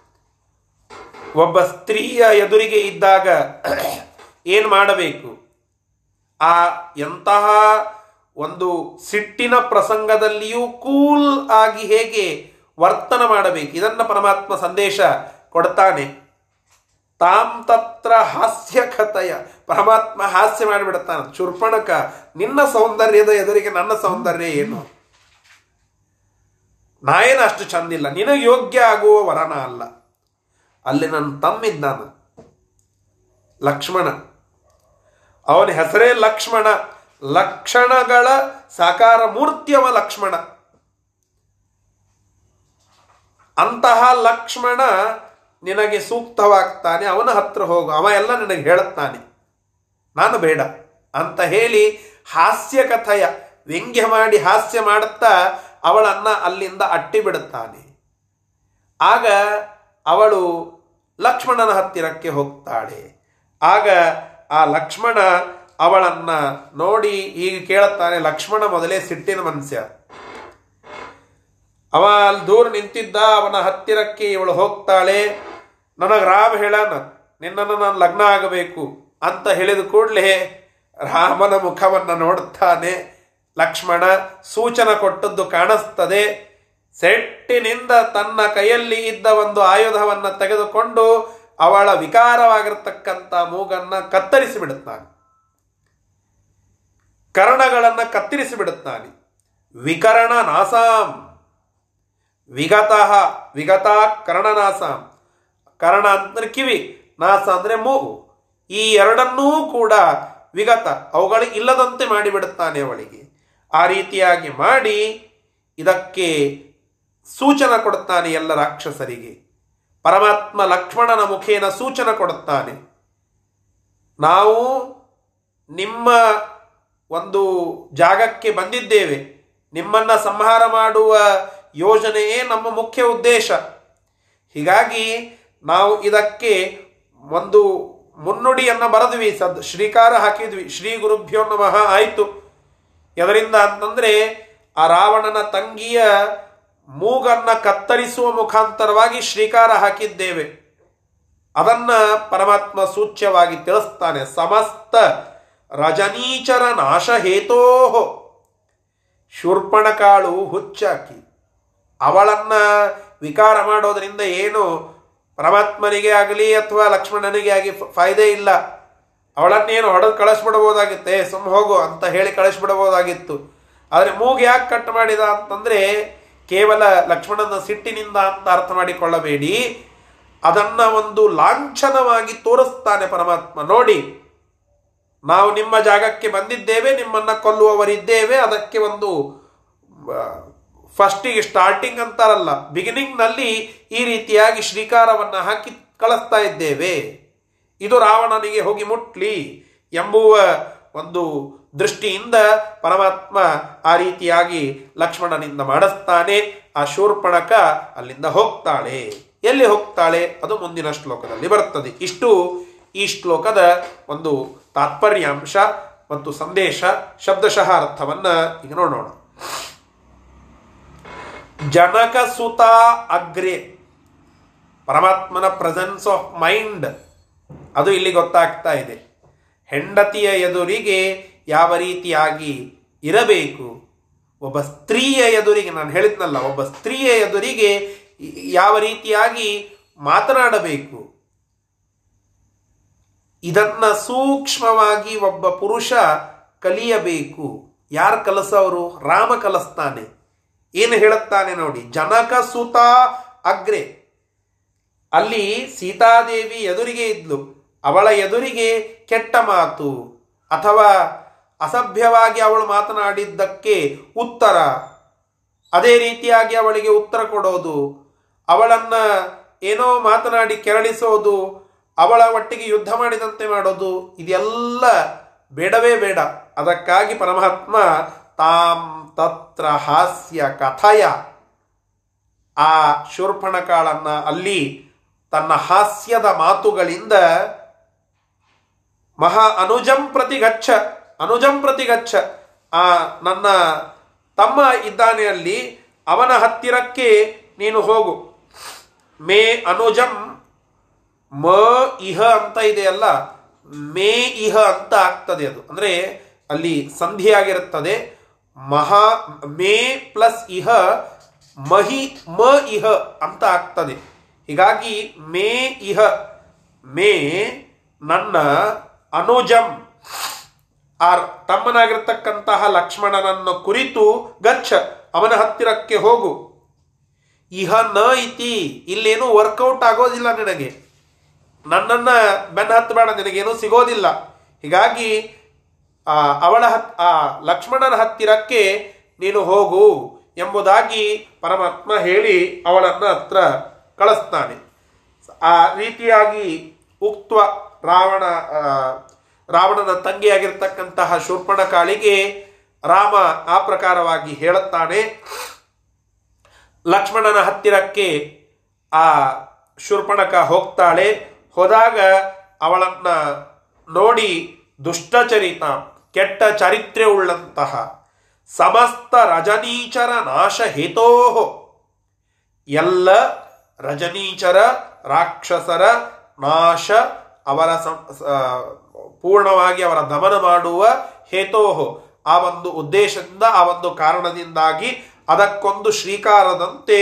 ಒಬ್ಬ ಸ್ತ್ರೀಯ ಎದುರಿಗೆ ಇದ್ದಾಗ ಏನು ಮಾಡಬೇಕು? ಆ ಎಂತಹ ಒಂದು ಸಿಟ್ಟಿನ ಪ್ರಸಂಗದಲ್ಲಿಯೂ ಕೂಲ್ ಆಗಿ ಹೇಗೆ ವರ್ತನ ಮಾಡಬೇಕು? ಇದನ್ನು ಪರಮಾತ್ಮ ಸಂದೇಶ ಕೊಡ್ತಾನೆ. ತಾಂ ತತ್ರ ಹಾಸ್ಯ ಕಥೆಯ. ಪರಮಾತ್ಮ ಹಾಸ್ಯ ಮಾಡಿಬಿಡ್ತಾನೆ ಚುರ್ಪಣಕ ನಿನ್ನ ಸೌಂದರ್ಯದ ಎದುರಿಗೆ ನನ್ನ ಸೌಂದರ್ಯ ಏನು? ನಾಯೇನು ಅಷ್ಟು ಚಂದಿಲ್ಲ. ನಿನಗೆ ಯೋಗ್ಯ ಆಗುವ ವರನ ಅಲ್ಲ. ಅಲ್ಲಿ ನನ್ನ ತಮ್ಮಿದ್ದಾನ ಲಕ್ಷ್ಮಣ. ಅವನ ಹೆಸರೇ ಲಕ್ಷ್ಮಣ. ಲಕ್ಷಣಗಳ ಸಾಕಾರ ಮೂರ್ತಿಯವ ಲಕ್ಷ್ಮಣ. ಅಂತಹ ಲಕ್ಷ್ಮಣ ನಿನಗೆ ಸೂಕ್ತವಾಗ್ತಾನೆ, ಅವನ ಹತ್ರ ಹೋಗು, ಅವ ಎಲ್ಲ ನಿನಗೆ ಹೇಳುತ್ತಾನೆ. ನಾನು ಬೇಡ ಅಂತ ಹೇಳಿ ಹಾಸ್ಯ ಕಥೆಯ ವ್ಯಂಗ್ಯ ಮಾಡಿ ಹಾಸ್ಯ ಮಾಡುತ್ತಾ ಅವಳನ್ನ ಅಲ್ಲಿಂದ ಅಟ್ಟಿ ಬಿಡುತ್ತಾನೆ. ಆಗ ಅವಳು ಲಕ್ಷ್ಮಣನ ಹತ್ತಿರಕ್ಕೆ ಹೋಗ್ತಾಳೆ. ಆಗ ಆ ಲಕ್ಷ್ಮಣ ಅವಳನ್ನ ನೋಡಿ ಈಗ ಕೇಳುತ್ತಾನೆ, ಲಕ್ಷ್ಮಣ, ಮೊದಲೇ ಸಿಟ್ಟಿನ ಮನುಷ್ಯ. ಅವ ಅಲ್ಲಿ ದೂರ ನಿಂತಿದ್ದ, ಅವನ ಹತ್ತಿರಕ್ಕೆ ಇವಳು ಹೋಗ್ತಾಳೆ. ನನಗೆ ರಾಮ ಹೇಳಾನ, ನಿನ್ನನ್ನು ನಾನು ಲಗ್ನ ಆಗಬೇಕು ಅಂತ ಹೇಳಿದ ಕೂಡಲೇ ರಾಮನ ಮುಖವನ್ನು ನೋಡ್ತಾನೆ. ಲಕ್ಷ್ಮಣ ಸೂಚನ ಕೊಟ್ಟದ್ದು ಕಾಣಿಸ್ತದೆ. ಸೆಟ್ಟಿನಿಂದ ತನ್ನ ಕೈಯಲ್ಲಿ ಇದ್ದ ಒಂದು ಆಯುಧವನ್ನು ತೆಗೆದುಕೊಂಡು ಅವಳ ವಿಕಾರವಾಗಿರ್ತಕ್ಕಂಥ ಮೂಗನ್ನ ಕತ್ತರಿಸಿ ಬಿಡುತ್ತಾನೆ. ಕರ್ಣಗಳನ್ನು ಕತ್ತರಿಸಿ ಬಿಡುತ್ತಾನೆ. ವಿಕರಣ ನಾಸಾಂ. ವಿಗತಃ, ವಿಗತ ಕರ್ಣನಾಸಾಂ. ಕರ್ಣ ಅಂತಂದ್ರೆ ಕಿವಿ, ನಾಸ ಅಂದ್ರೆ ಮೂಗು. ಈ ಎರಡನ್ನೂ ಕೂಡ ವಿಗತ ಅವುಗಳಿಗೆ ಇಲ್ಲದಂತೆ ಮಾಡಿಬಿಡುತ್ತಾನೆ ಅವಳಿಗೆ. ಆ ರೀತಿಯಾಗಿ ಮಾಡಿ ಇದಕ್ಕೆ ಸೂಚನ ಕೊಡುತ್ತಾನೆ ಎಲ್ಲ ರಾಕ್ಷಸರಿಗೆ. ಪರಮಾತ್ಮ ಲಕ್ಷ್ಮಣನ ಮುಖೇನ ಸೂಚನ ಕೊಡುತ್ತಾನೆ. ನಾವು ನಿಮ್ಮ ಒಂದು ಜಾಗಕ್ಕೆ ಬಂದಿದ್ದೇವೆ. ನಿಮ್ಮನ್ನ ಸಂಹಾರ ಮಾಡುವ ಯೋಜನೆಯೇ ನಮ್ಮ ಮುಖ್ಯ ಉದ್ದೇಶ. ಹೀಗಾಗಿ ನಾವು ಇದಕ್ಕೆ ಒಂದು ಮುನ್ನುಡಿಯನ್ನು ಬರೆದ್ವಿ, ಸದ್ ಶ್ರೀಕಾರ ಹಾಕಿದ್ವಿ, ಶ್ರೀ ಗುರುಭ್ಯೋ ನಮಃ ಆಯಿತು. ಎದರಿಂದ ಅಂತಂದ್ರೆ ಆ ರಾವಣನ ತಂಗಿಯ ಮೂಗನ್ನು ಕತ್ತರಿಸುವ ಮುಖಾಂತರವಾಗಿ ಶ್ರೀಕಾರ ಹಾಕಿದ್ದೇವೆ. ಅದನ್ನ ಪರಮಾತ್ಮ ಸೂಚ್ಯವಾಗಿ ತಿಳಿಸ್ತಾನೆ, ಸಮಸ್ತ ರಜನೀಚರ ನಾಶ ಹೇತೋಹೋ. ಶೂರ್ಪಣಕಾಳು ಹುಚ್ಚಾಕಿ, ಅವಳನ್ನ ವಿಕಾರ ಮಾಡೋದರಿಂದ ಏನು ಪರಮಾತ್ಮನಿಗೆ ಆಗಲಿ ಅಥವಾ ಲಕ್ಷ್ಮಣನಿಗೆ ಆಗಿ ಫಾಯ್ದೆ ಇಲ್ಲ. ಅವಳನ್ನೇನು ಹೊಡೆದು ಕಳಿಸ್ಬಿಡಬಹುದಾಗಿತ್ತೆ? ಸುಮ್ಮ ಹೋಗು ಅಂತ ಹೇಳಿ ಕಳಿಸ್ಬಿಡಬಹುದಾಗಿತ್ತು. ಆದರೆ ಮೂಗು ಯಾಕೆ ಕಟ್ ಮಾಡಿದ ಅಂತಂದ್ರೆ ಕೇವಲ ಲಕ್ಷ್ಮಣನ ಸಿಟ್ಟಿನಿಂದ ಅಂತ ಅರ್ಥ ಮಾಡಿಕೊಳ್ಳಬೇಡಿ. ಅದನ್ನ ಒಂದು ಲಾಂಛನವಾಗಿ ತೋರಿಸ್ತಾನೆ ಪರಮಾತ್ಮ. ನೋಡಿ, ನಾವು ನಿಮ್ಮ ಜಾಗಕ್ಕೆ ಬಂದಿದ್ದೇವೆ, ನಿಮ್ಮನ್ನ ಕೊಲ್ಲುವವರಿದ್ದೇವೆ, ಅದಕ್ಕೆ ಒಂದು ಫಸ್ಟಿಗೆ ಸ್ಟಾರ್ಟಿಂಗ್ ಅಂತಾರಲ್ಲ ಬಿಗಿನಿಂಗ್ನಲ್ಲಿ ಈ ರೀತಿಯಾಗಿ ಶ್ರೀಕಾರವನ್ನು ಹಾಕಿ ಕಳಿಸ್ತಾ ಇದ್ದೇವೆ. ಇದು ರಾವಣನಿಗೆ ಹೋಗಿ ಮುಟ್ಲಿ ಎಂಬುವ ಒಂದು ದೃಷ್ಟಿಯಿಂದ ಪರಮಾತ್ಮ ಆ ರೀತಿಯಾಗಿ ಲಕ್ಷ್ಮಣನಿಂದ ಮಾಡಿಸ್ತಾನೆ. ಆ ಶೂರ್ಪಣಕ ಅಲ್ಲಿಂದ ಹೋಗ್ತಾಳೆ. ಎಲ್ಲಿ ಹೋಗ್ತಾಳೆ? ಅದು ಮುಂದಿನ ಶ್ಲೋಕದಲ್ಲಿ ಬರ್ತದೆ ಇಷ್ಟು ಈ ಶ್ಲೋಕದ ಒಂದು ತಾತ್ಪರ್ಯಾಂಶ ಮತ್ತು ಸಂದೇಶ, ಶಬ್ದಶಃ ಅರ್ಥವನ್ನು ಈಗ ನೋಡೋಣ. ಜನಕ ಸುತ ಅಗ್ರೆ. ಪರಮಾತ್ಮನ ಪ್ರೆಸೆನ್ಸ್ ಆಫ್ ಮೈಂಡ್ ಅದು ಇಲ್ಲಿ ಗೊತ್ತಾಗ್ತಾ ಇದೆ. ಹೆಂಡತಿಯ ಎದುರಿಗೆ ಯಾವ ರೀತಿಯಾಗಿ ಇರಬೇಕು? ಒಬ್ಬ ಸ್ತ್ರೀಯ ಎದುರಿಗೆ, ನಾನು ಹೇಳಿದ್ನಲ್ಲ, ಒಬ್ಬ ಸ್ತ್ರೀಯ ಎದುರಿಗೆ ಯಾವ ರೀತಿಯಾಗಿ ಮಾತನಾಡಬೇಕು? ಇದನ್ನ ಸೂಕ್ಷ್ಮವಾಗಿ ಒಬ್ಬ ಪುರುಷ ಕಲಿಯಬೇಕು. ಯಾರು ಕಲಸವರು ರಾಮ ಕಲಿಸ್ತಾನೆ. ಏನು ಹೇಳುತ್ತಾನೆ ನೋಡಿ, ಜನಕ ಸುತ ಅಗ್ರೆ. ಅಲ್ಲಿ ಸೀತಾದೇವಿ ಎದುರಿಗೆ ಇದ್ಲು. ಅವಳ ಎದುರಿಗೆ ಕೆಟ್ಟ ಮಾತು ಅಥವಾ ಅಸಭ್ಯವಾಗಿ ಅವಳು ಮಾತನಾಡಿದ್ದಕ್ಕೆ ಉತ್ತರ. ಅದೇ ರೀತಿಯಾಗಿ ಅವಳಿಗೆ ಉತ್ತರ ಕೊಡೋದು. ಅವಳನ್ನ ಏನೋ ಮಾತನಾಡಿ ಕೆರಳಿಸೋದು. ಅವಳ ಒಟ್ಟಿಗೆ ಯುದ್ಧ ಮಾಡಿದಂತೆ ಮಾಡೋದು. ಇದೆಲ್ಲ ಬೇಡವೇ ಬೇಡ. ಅದಕ್ಕಾಗಿ ಪರಮಾತ್ಮ ತಾಂ ತತ್ರ ಹಾಸ್ಯ ಕಥಯ. ಆ ಶೂರ್ಪಣಕಾಳನ್ನ ಅಲ್ಲಿ ತನ್ನ ಹಾಸ್ಯದ ಮಾತುಗಳಿಂದ ಮಹಾ ಅನುಜಂ ಪ್ರತಿಗಚ್ಚ ಅನುಜಂ ಪ್ರತಿ ಗಚ್ಚ. ಆ ನನ್ನ ತಮ್ಮ ಇದ್ದಾನೆ ಅಲ್ಲಿ, ಅವನ ಹತ್ತಿರಕ್ಕೆ ನೀನು ಹೋಗು. ಮೇ ಅನುಜಂ ಮ ಇಹ ಅಂತ ಇದೆಯಲ್ಲ ಮೇ ಇಹ ಅಂತ ಆಗ್ತದೆ ಅದು. ಅಂದರೆ ಅಲ್ಲಿ ಸಂಧಿಯಾಗಿರುತ್ತದೆ. ಮಹಾ, ಮೇ ಪ್ಲಸ್ ಇಹ, ಮಹಿ, ಮ ಇಹ ಅಂತ ಆಗ್ತದೆ. ಹೀಗಾಗಿ ಮೇ ಇಹ, ಮೇ ನನ್ನ ಅನುಜಂ. ಆರ್, ತಮ್ಮನಾಗಿರ್ತಕ್ಕಂತಹ ಲಕ್ಷ್ಮಣನನ್ನು ಕುರಿತು ಗಚ್ಚ, ಅವನ ಹತ್ತಿರಕ್ಕೆ ಹೋಗು. ಇಹ ನ ಇತಿ, ಇಲ್ಲೇನು ವರ್ಕೌಟ್ ಆಗೋದಿಲ್ಲ ನಿನಗೆ. ನನ್ನನ್ನು ಬೆನ್ನ ಹತ್ತಬೇಡ ನಿನಗೇನು ಸಿಗೋದಿಲ್ಲ. ಹೀಗಾಗಿ ಆ, ಅವಳ ಹತ್, ಆ, ಲಕ್ಷ್ಮಣನ ಹತ್ತಿರಕ್ಕೆ ನೀನು ಹೋಗು ಎಂಬುದಾಗಿ ಪರಮಾತ್ಮ ಹೇಳಿ ಅವಳನ್ನು ಹತ್ರ ಕಳಿಸ್ತಾನೆ. ಆ ರೀತಿಯಾಗಿ ಉಕ್ತ ರಾವಣ ರಾವಣನ ತಂಗಿಯಾಗಿರ್ತಕ್ಕಂತಹ ಶೂರ್ಪಣಕಾಳಿಗೆ ರಾಮ ಆ ಪ್ರಕಾರವಾಗಿ ಹೇಳುತ್ತಾನೆ. ಲಕ್ಷ್ಮಣನ ಹತ್ತಿರಕ್ಕೆ ಆ ಶೂರ್ಪಣಕ ಹೋಗ್ತಾಳೆ. ಹೋದಾಗ ಅವಳನ್ನ ನೋಡಿ ದುಷ್ಟಚರಿತ ಕೆಟ್ಟ ಚರಿತ್ರೆ ಉಳ್ಳಂತಹ ಸಮಸ್ತ ರಜನೀಚರ ನಾಶ ಹೇತೋ ಎಲ್ಲ ರಜನೀಚರ ರಾಕ್ಷಸರ ನಾಶ ಅವರ ಪೂರ್ಣವಾಗಿ ಅವರ ದಮನ ಮಾಡುವ ಹೇತೋಹೋ. ಆ ಒಂದು ಉದ್ದೇಶದಿಂದ, ಆ ಒಂದು ಕಾರಣದಿಂದಾಗಿ ಅದಕ್ಕೊಂದು ಶ್ರೀಕಾರದಂತೆ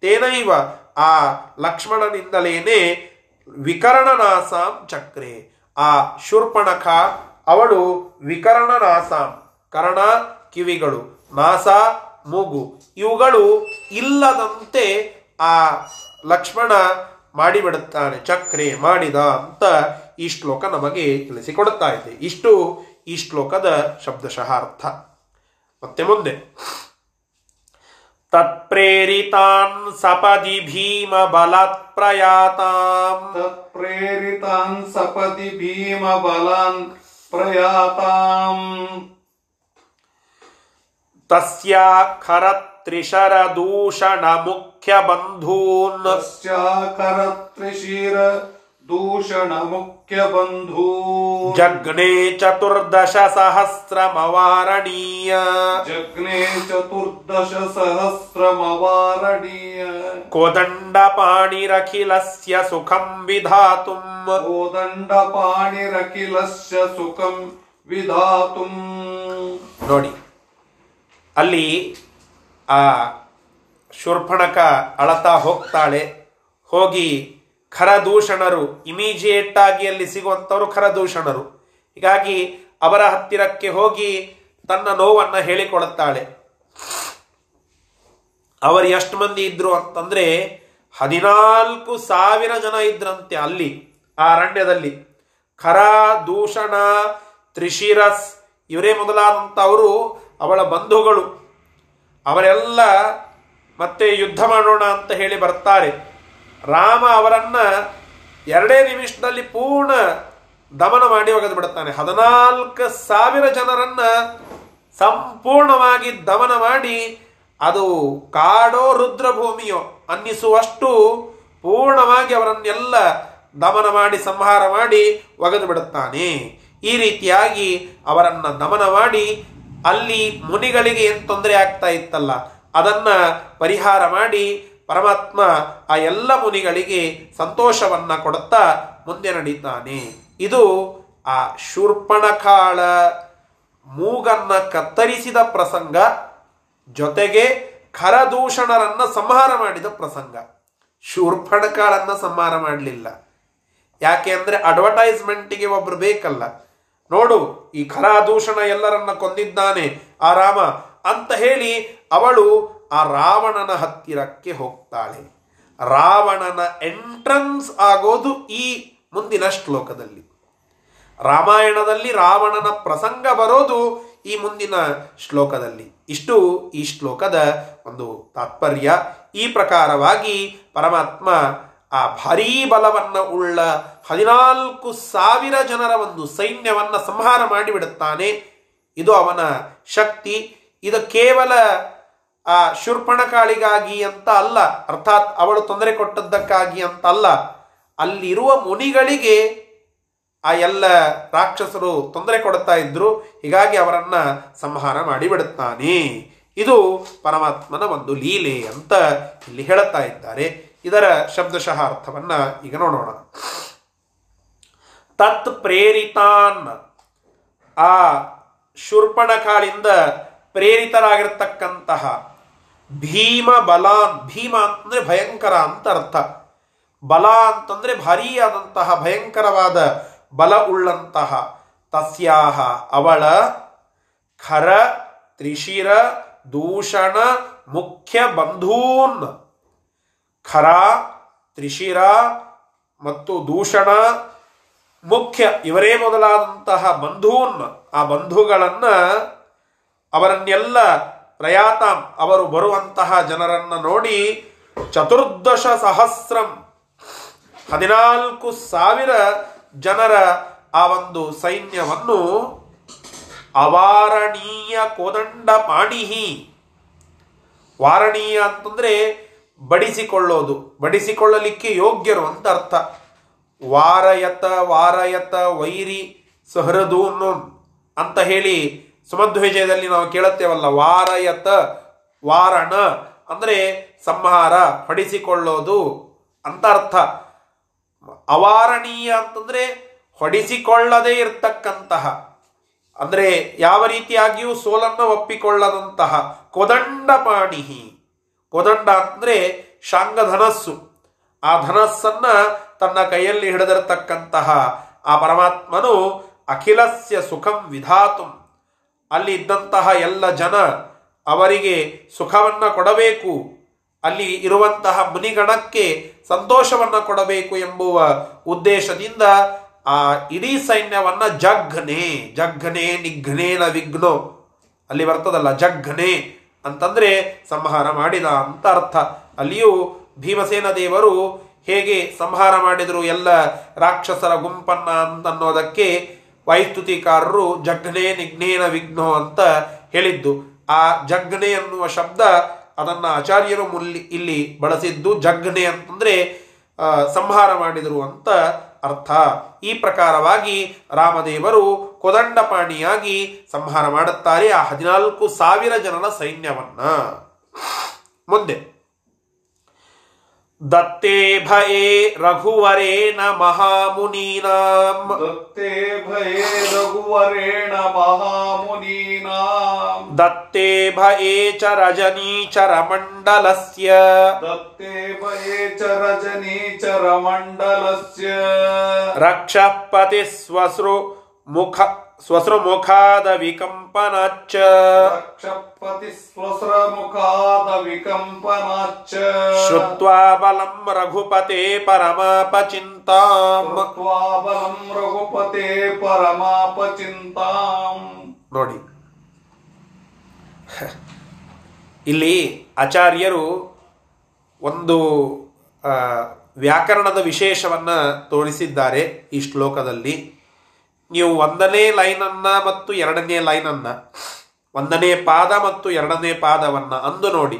ತೇನೈವ ಆ ಲಕ್ಷ್ಮಣನಿಂದಲೇನೆ ವಿಕರಣನಾಸಾಂ ಚಕ್ರೆ. ಆ ಶೂರ್ಪಣಖ ಅವಳು ವಿಕರಣ ನಾಸ, ಕರಣ ಕಿವಿಗಳು, ನಾಸ ಮೂಗು. ಇವುಗಳು ಇಲ್ಲದಂತೆ ಆ ಲಕ್ಷ್ಮಣ ಮಾಡಿಬಿಡುತ್ತಾನೆ. ಚಕ್ರೆ ಮಾಡಿದ ಅಂತ ಈ ಶ್ಲೋಕ ನಮಗೆ ತಿಳಿಸಿಕೊಡುತ್ತಾ ಇದೆ. ಇಷ್ಟು ಈ ಶ್ಲೋಕದ ಶಬ್ದಶಃ ಅರ್ಥ ಮತ್ತೆ ಮುಂದೆ. ತತ್ಪ್ರೇರಿತಾನ್ ಸಪದಿ ಭೀಮ ಬಲಾತ್ ಪ್ರಯಾತಾಂ. ತತ್ಪ್ರೇರಿತಾನ್ ಸಪದಿ ಭೀಮ ಬಲಾನ್ प्रयाता तस्या खरत्रिशरदूषणमुख्यबन्धून् तस्या खरत्रिशिर दूषणमुख्यबन्धू ಜಗ್ನೇ ಚತುರ್ದಶ ಸಹಸ್ರಮವಾರಣೀಯ जग्ने चतुर्दश सहस्रमवारणीय ಕೋದಂಡ ಪಾಣಿರಖಿಲಸ್ಯ ಸುಖಂ ವಿಧಾತುಂ कोदण्डपाणिरखिलस्य सुखं विधातुम् ನೋಡಿ ಅಲ್ಲಿ ಆ ಶೂರ್ಪಣಕ ಅಳತಾ ಹೋಗ್ತಾಳೆ ಹೋಗಿ ಖರದೂಷಣರು ಇಮಿಜಿಯೇಟ್ ಆಗಿ ಅಲ್ಲಿ ಸಿಗುವಂಥವರು ಖರದೂಷಣರು. ಹೀಗಾಗಿ ಅವರ ಹತ್ತಿರಕ್ಕೆ ಹೋಗಿ ತನ್ನ ನೋವನ್ನು ಹೇಳಿಕೊಳ್ಳುತ್ತಾಳೆ ಅವರು ಎಷ್ಟು ಮಂದಿ ಇದ್ರು ಅಂತಂದ್ರೆ, ಹದಿನಾಲ್ಕು ಸಾವಿರ ಜನ ಇದ್ರಂತೆ ಅಲ್ಲಿ, ಆ ಅರಣ್ಯದಲ್ಲಿ. ಖರ ದೂಷಣ ತ್ರಿಶಿರಸ್, ಇವರೇ ಮೊದಲಾದಂಥವರು ಅವಳ ಬಂಧುಗಳು. ಅವರೆಲ್ಲ ಮತ್ತೆ ಯುದ್ಧ ಮಾಡೋಣ ಅಂತ ಹೇಳಿ ಬರ್ತಾರೆ. ರಾಮ ಅವರನ್ನ ಎರಡೇ ನಿಮಿಷದಲ್ಲಿ ಪೂರ್ಣ ದಮನ ಮಾಡಿ ಒಗೆದು ಬಿಡುತ್ತಾನೆ. ಹದಿನಾಲ್ಕು ಸಾವಿರ ಜನರನ್ನ ಸಂಪೂರ್ಣವಾಗಿ ದಮನ ಮಾಡಿ ಅದು ಕಾಡೋ ರುದ್ರಭೂಮಿಯೋ ಅನ್ನಿಸುವಷ್ಟು ಪೂರ್ಣವಾಗಿ ಅವರನ್ನೆಲ್ಲ ದಮನ ಮಾಡಿ, ಸಂಹಾರ ಮಾಡಿ ಒಗೆದು ಬಿಡುತ್ತಾನೆ. ಈ ರೀತಿಯಾಗಿ ಅವರನ್ನ ದಮನ ಮಾಡಿ ಅಲ್ಲಿ ಮುನಿಗಳಿಗೆ ಏನು ತೊಂದರೆ ಆಗ್ತಾ ಇತ್ತಲ್ಲ, ಅದನ್ನ ಪರಿಹಾರ ಮಾಡಿ ಪರಮಾತ್ಮ ಆ ಎಲ್ಲ ಮುನಿಗಳಿಗೆ ಸಂತೋಷವನ್ನ ಕೊಡುತ್ತಾ ಮುಂದೆ ನಡೀತಾನೆ ಇದು ಆ ಶೂರ್ಪಣಕಾಳ ಮೂಗನ್ನ ಕತ್ತರಿಸಿದ ಪ್ರಸಂಗ, ಜೊತೆಗೆ ಖರದೂಷಣರನ್ನ ಸಂಹಾರ ಮಾಡಿದ ಪ್ರಸಂಗ. ಶೂರ್ಪಣಕಾಳನ್ನ ಸಂಹಾರ ಮಾಡಲಿಲ್ಲ. ಯಾಕೆ ಅಂದ್ರೆ ಅಡ್ವರ್ಟೈಸ್ಮೆಂಟಿಗೆ ಒಬ್ರು ಬೇಕಲ್ಲ. ನೋಡು, ಈ ಖರಾದೂಷಣ ಎಲ್ಲರನ್ನ ಕೊಂದಿದ್ದಾನೆ. ಆ ರಾಮ, ಅಂತ ಹೇಳಿ ಅವಳು ಆ ರಾವಣನ ಹತ್ತಿರಕ್ಕೆ ಹೋಗ್ತಾಳೆ. ರಾವಣನ ಎಂಟ್ರನ್ಸ್ ಆಗೋದು ಈ ಮುಂದಿನ ಶ್ಲೋಕದಲ್ಲಿ. ರಾಮಾಯಣದಲ್ಲಿ ರಾವಣನ ಪ್ರಸಂಗ ಬರೋದು ಈ ಮುಂದಿನ ಶ್ಲೋಕದಲ್ಲಿ. ಇಷ್ಟು ಈ ಶ್ಲೋಕದ ಒಂದು ತಾತ್ಪರ್ಯ. ಈ ಪ್ರಕಾರವಾಗಿ ಪರಮಾತ್ಮ ಆ ಭಾರೀ ಬಲವನ್ನು ಉಳ್ಳ ಹದಿನಾಲ್ಕು ಸಾವಿರ ಜನರ ಒಂದು ಸೈನ್ಯವನ್ನು ಸಂಹಾರ ಮಾಡಿಬಿಡುತ್ತಾನೆ. ಇದು ಅವನ ಶಕ್ತಿ. ಇದು ಕೇವಲ ಆ ಶೂರ್ಪಣಕಾಳಿಗಾಗಿ ಅಂತ ಅಲ್ಲ, ಅರ್ಥಾತ್ ಅವಳು ತೊಂದರೆ ಕೊಟ್ಟದ್ದಕ್ಕಾಗಿ ಅಂತ ಅಲ್ಲ, ಅಲ್ಲಿರುವ ಮುನಿಗಳಿಗೆ ಆ ಎಲ್ಲ ರಾಕ್ಷಸರು ತೊಂದರೆ ಕೊಡುತ್ತಾ ಇದ್ರು, ಹೀಗಾಗಿ ಅವರನ್ನ ಸಂಹಾರ ಮಾಡಿಬಿಡುತ್ತಾನೆ ಇದು ಪರಮಾತ್ಮನ ಒಂದು ಲೀಲೆ ಅಂತ ಇಲ್ಲಿ ಹೇಳುತ್ತಾ ಇದ್ದಾರೆ. ಇದರ ಶಬ್ದಶಃ ಅರ್ಥವನ್ನ ಈಗ ನೋಡೋಣ. ತತ್ ಪ್ರೇರಿತಾನ್. ಆ ಶೂರ್ಪಣಕಾಳಿಂದ ಪ್ರೇರಿತರಾಗಿರ್ತಕ್ಕಂತಹ ಭೀಮ ಬಲ, ಭೀಮ ಅಂತಂದರೆ ಭಯಂಕರ ಅಂತ ಅರ್ಥ. ಬಲ ಅಂತಂದ್ರೆ ಭಾರೀ ಆದಂತಹ ಭಯಂಕರವಾದ ಬಲ ಉಳ್ಳಂತಹ, ತಸ್ಯಾಹ, ಅವಳ, ಖರ, ತ್ರಿಶಿರ, ದೂಷಣ, ಮುಖ್ಯ ಬಂಧೂನ್. ಖರ, ತ್ರಿಶಿರ ಮತ್ತು ದೂಷಣ, ಮುಖ್ಯ, ಇವರೇ ಮೊದಲಾದಂತಹ ಬಂಧೂನ್. ಆ ಬಂಧುಗಳನ್ನು ಅವರನ್ನೆಲ್ಲ ಪ್ರಯಾತಾಂ, ಅವರು ಬರುವಂತಹ ಜನರನ್ನ ನೋಡಿ ಚತುರ್ದಶ ಸಹಸ್ರಂ, ಹದಿನಾಲ್ಕು ಸಾವಿರ ಜನರ ಆ ಒಂದು ಸೈನ್ಯವನ್ನು ಅವಾರಣೀಯ ಕೋದಂಡ ಪಾಣಿಹಿ, ವಾರಣೀಯ ಅಂತಂದ್ರೆ ಬಡಿಸಿಕೊಳ್ಳೋದು, ಬಡಿಸಿಕೊಳ್ಳಲಿಕ್ಕೆ ಯೋಗ್ಯರು ಅಂತ ಅರ್ಥ. ವಾರಯತ ವಾರಯತ ವೈರಿ ಸಹೃದೂನು ಅಂತ ಹೇಳಿ ಸುಮಧ್ವಿಜಯದಲ್ಲಿ ನಾವು ಕೇಳುತ್ತೇವಲ್ಲ, ವಾರಯತ, ವಾರಣ. ಅಂದರೆ ಸಂಹಾರ, ಹೊಡಿಸಿಕೊಳ್ಳೋದು ಅಂತ ಅರ್ಥ. ಅವಾರಣೀಯ ಅಂತಂದ್ರೆ ಹೊಡಿಸಿಕೊಳ್ಳದೇ ಇರ್ತಕ್ಕಂತಹ. ಅಂದ್ರೆ ಯಾವ ರೀತಿಯಾಗಿಯೂ ಸೋಲನ್ನ ಒಪ್ಪಿಕೊಳ್ಳದಂತಹ. ಕೊದಂಡ ಪಾಣಿಹಿ. ಕೊದಂಡ ಅಂದ್ರೆ ಶಾಂಗ ಧನಸ್ಸು. ಆ ಧನಸ್ಸನ್ನ ತನ್ನ ಕೈಯಲ್ಲಿ ಹಿಡಿದಿರತಕ್ಕಂತಹ ಆ ಪರಮಾತ್ಮನು ಅಖಿಲಸ್ಯ ಸುಖಂ ವಿಧಾತು. ಅಲ್ಲಿ ಇದ್ದಂತಹ ಎಲ್ಲ ಜನ ಅವರಿಗೆ ಸುಖವನ್ನು ಕೊಡಬೇಕು, ಅಲ್ಲಿ ಇರುವಂತಹ ಮುನಿಗಣಕ್ಕೆ ಸಂತೋಷವನ್ನು ಕೊಡಬೇಕು ಎಂಬುವ ಉದ್ದೇಶದಿಂದ ಆ ಇಡೀ ಸೈನ್ಯವನ್ನು ಜಘ್ನೆ ಜಘ್ನೆ ನಿಘ್ನೇನ ವಿಘ್ನೋ. ಅಲ್ಲಿ ಬರ್ತದಲ್ಲ, ಜಘ್ನೆ ಅಂತಂದ್ರೆ ಸಂಹಾರ ಮಾಡಿದ ಅಂತ ಅರ್ಥ. ಅಲ್ಲಿಯೂ ಭೀಮಸೇನ ದೇವರು ಹೇಗೆ ಸಂಹಾರ ಮಾಡಿದರು ಎಲ್ಲ ರಾಕ್ಷಸರ ಗುಂಪನ್ನ ಅಂತನ್ನೋದಕ್ಕೆ ವೈಸ್ತುತಿಕಾರರು ಜಗ್ನೆ ನಿಘ್ನೇನ ವಿಘ್ನೋ ಅಂತ ಹೇಳಿದ್ದು. ಆ ಜಗ್ನೆ ಅನ್ನುವ ಶಬ್ದ ಅದನ್ನು ಆಚಾರ್ಯರು ಮುಲ್ಲಿ ಇಲ್ಲಿ ಬಳಸಿದ್ದು ಜಗ್ನೆ ಅಂತಂದ್ರೆ ಸಂಹಾರ ಮಾಡಿದರು ಅಂತ ಅರ್ಥ. ಈ ಪ್ರಕಾರವಾಗಿ ರಾಮದೇವರು ಕೊದಂಡಪಾಣಿಯಾಗಿ ಸಂಹಾರ ಮಾಡುತ್ತಾರೆ ಆ ಹದಿನಾಲ್ಕು ಸಾವಿರ ಜನರ ಸೈನ್ಯವನ್ನ. ಮುಂದೆ. दत्ते भये रघुवरेण महामुनीनाम् दत्ते भये रघुवरेण महामुनीनाम् दत्ते भये च रजनीचरमण्डलस्य दत्ते भये च रजनीचरमण्डलस्य रक्षः पतिः मुख ಸ್ವಸ್ರಮುಖಾದ ವಿಕಂಪನಾಚ ರಕ್ಷಪತಿ ಸ್ವಸ್ರಮುಖಾದ ವಿಕಂಪನಾಚ ಶ್ರುತ್ವಾ ಬಲಂ ರಘುಪತೆ ಪರಮಾಪಚಿಂತಾಂ ಶ್ರುತ್ವಾ ಬಲಂ ರಘುಪತೆ ಪರಮಾಪಚಿಂತಾಂ ನೋಡಿ ಇಲ್ಲಿ ಆಚಾರ್ಯರು ಒಂದು ವ್ಯಾಕರಣದ ವಿಶೇಷವನ್ನ ತೋರಿಸಿದ್ದಾರೆ ಈ ಶ್ಲೋಕದಲ್ಲಿ. ನೀವು ಒಂದನೇ ಲೈನನ್ನ ಮತ್ತು ಎರಡನೇ ಲೈನನ್ನ, ಒಂದನೇ ಪಾದ ಮತ್ತು ಎರಡನೇ ಪಾದವನ್ನ ಅಂದು ನೋಡಿ.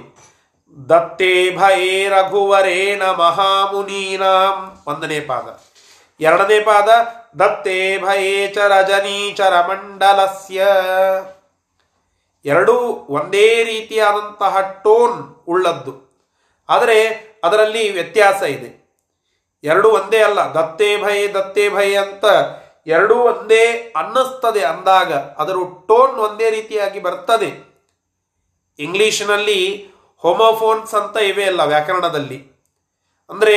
ದತ್ತೇ ಭಯೇ ರಘುವರೇಣ ಮಹಾಮುನೀನಾಂ ಒಂದನೇ ಪಾದ. ಎರಡನೇ ಪಾದ, ದತ್ತೇ ಭಯೇ ಚ ರಜನೀಚರ ಮಂಡಲಸ್ಯ ಎರಡೂ ಒಂದೇ ರೀತಿಯಾದಂತಹ ಟೋನ್ ಉಳ್ಳದ್ದು. ಆದರೆ ಅದರಲ್ಲಿ ವ್ಯತ್ಯಾಸ ಇದೆ. ಎರಡು ಒಂದೇ ಅಲ್ಲ. ದತ್ತೇ ಭಯ ದತ್ತೇ ಭಯ ಅಂತ ಎರಡೂ ಒಂದೇ ಅನ್ನಿಸ್ತದೆ ಅಂದಾಗ ಅದರ ಟೋನ್ ಒಂದೇ ರೀತಿಯಾಗಿ ಬರ್ತದೆ. ಇಂಗ್ಲಿಷ್ನಲ್ಲಿ ಹೋಮೋಫೋನ್ಸ್ ಅಂತ ಇವೆ ಅಲ್ಲ ವ್ಯಾಕರಣದಲ್ಲಿ. ಅಂದರೆ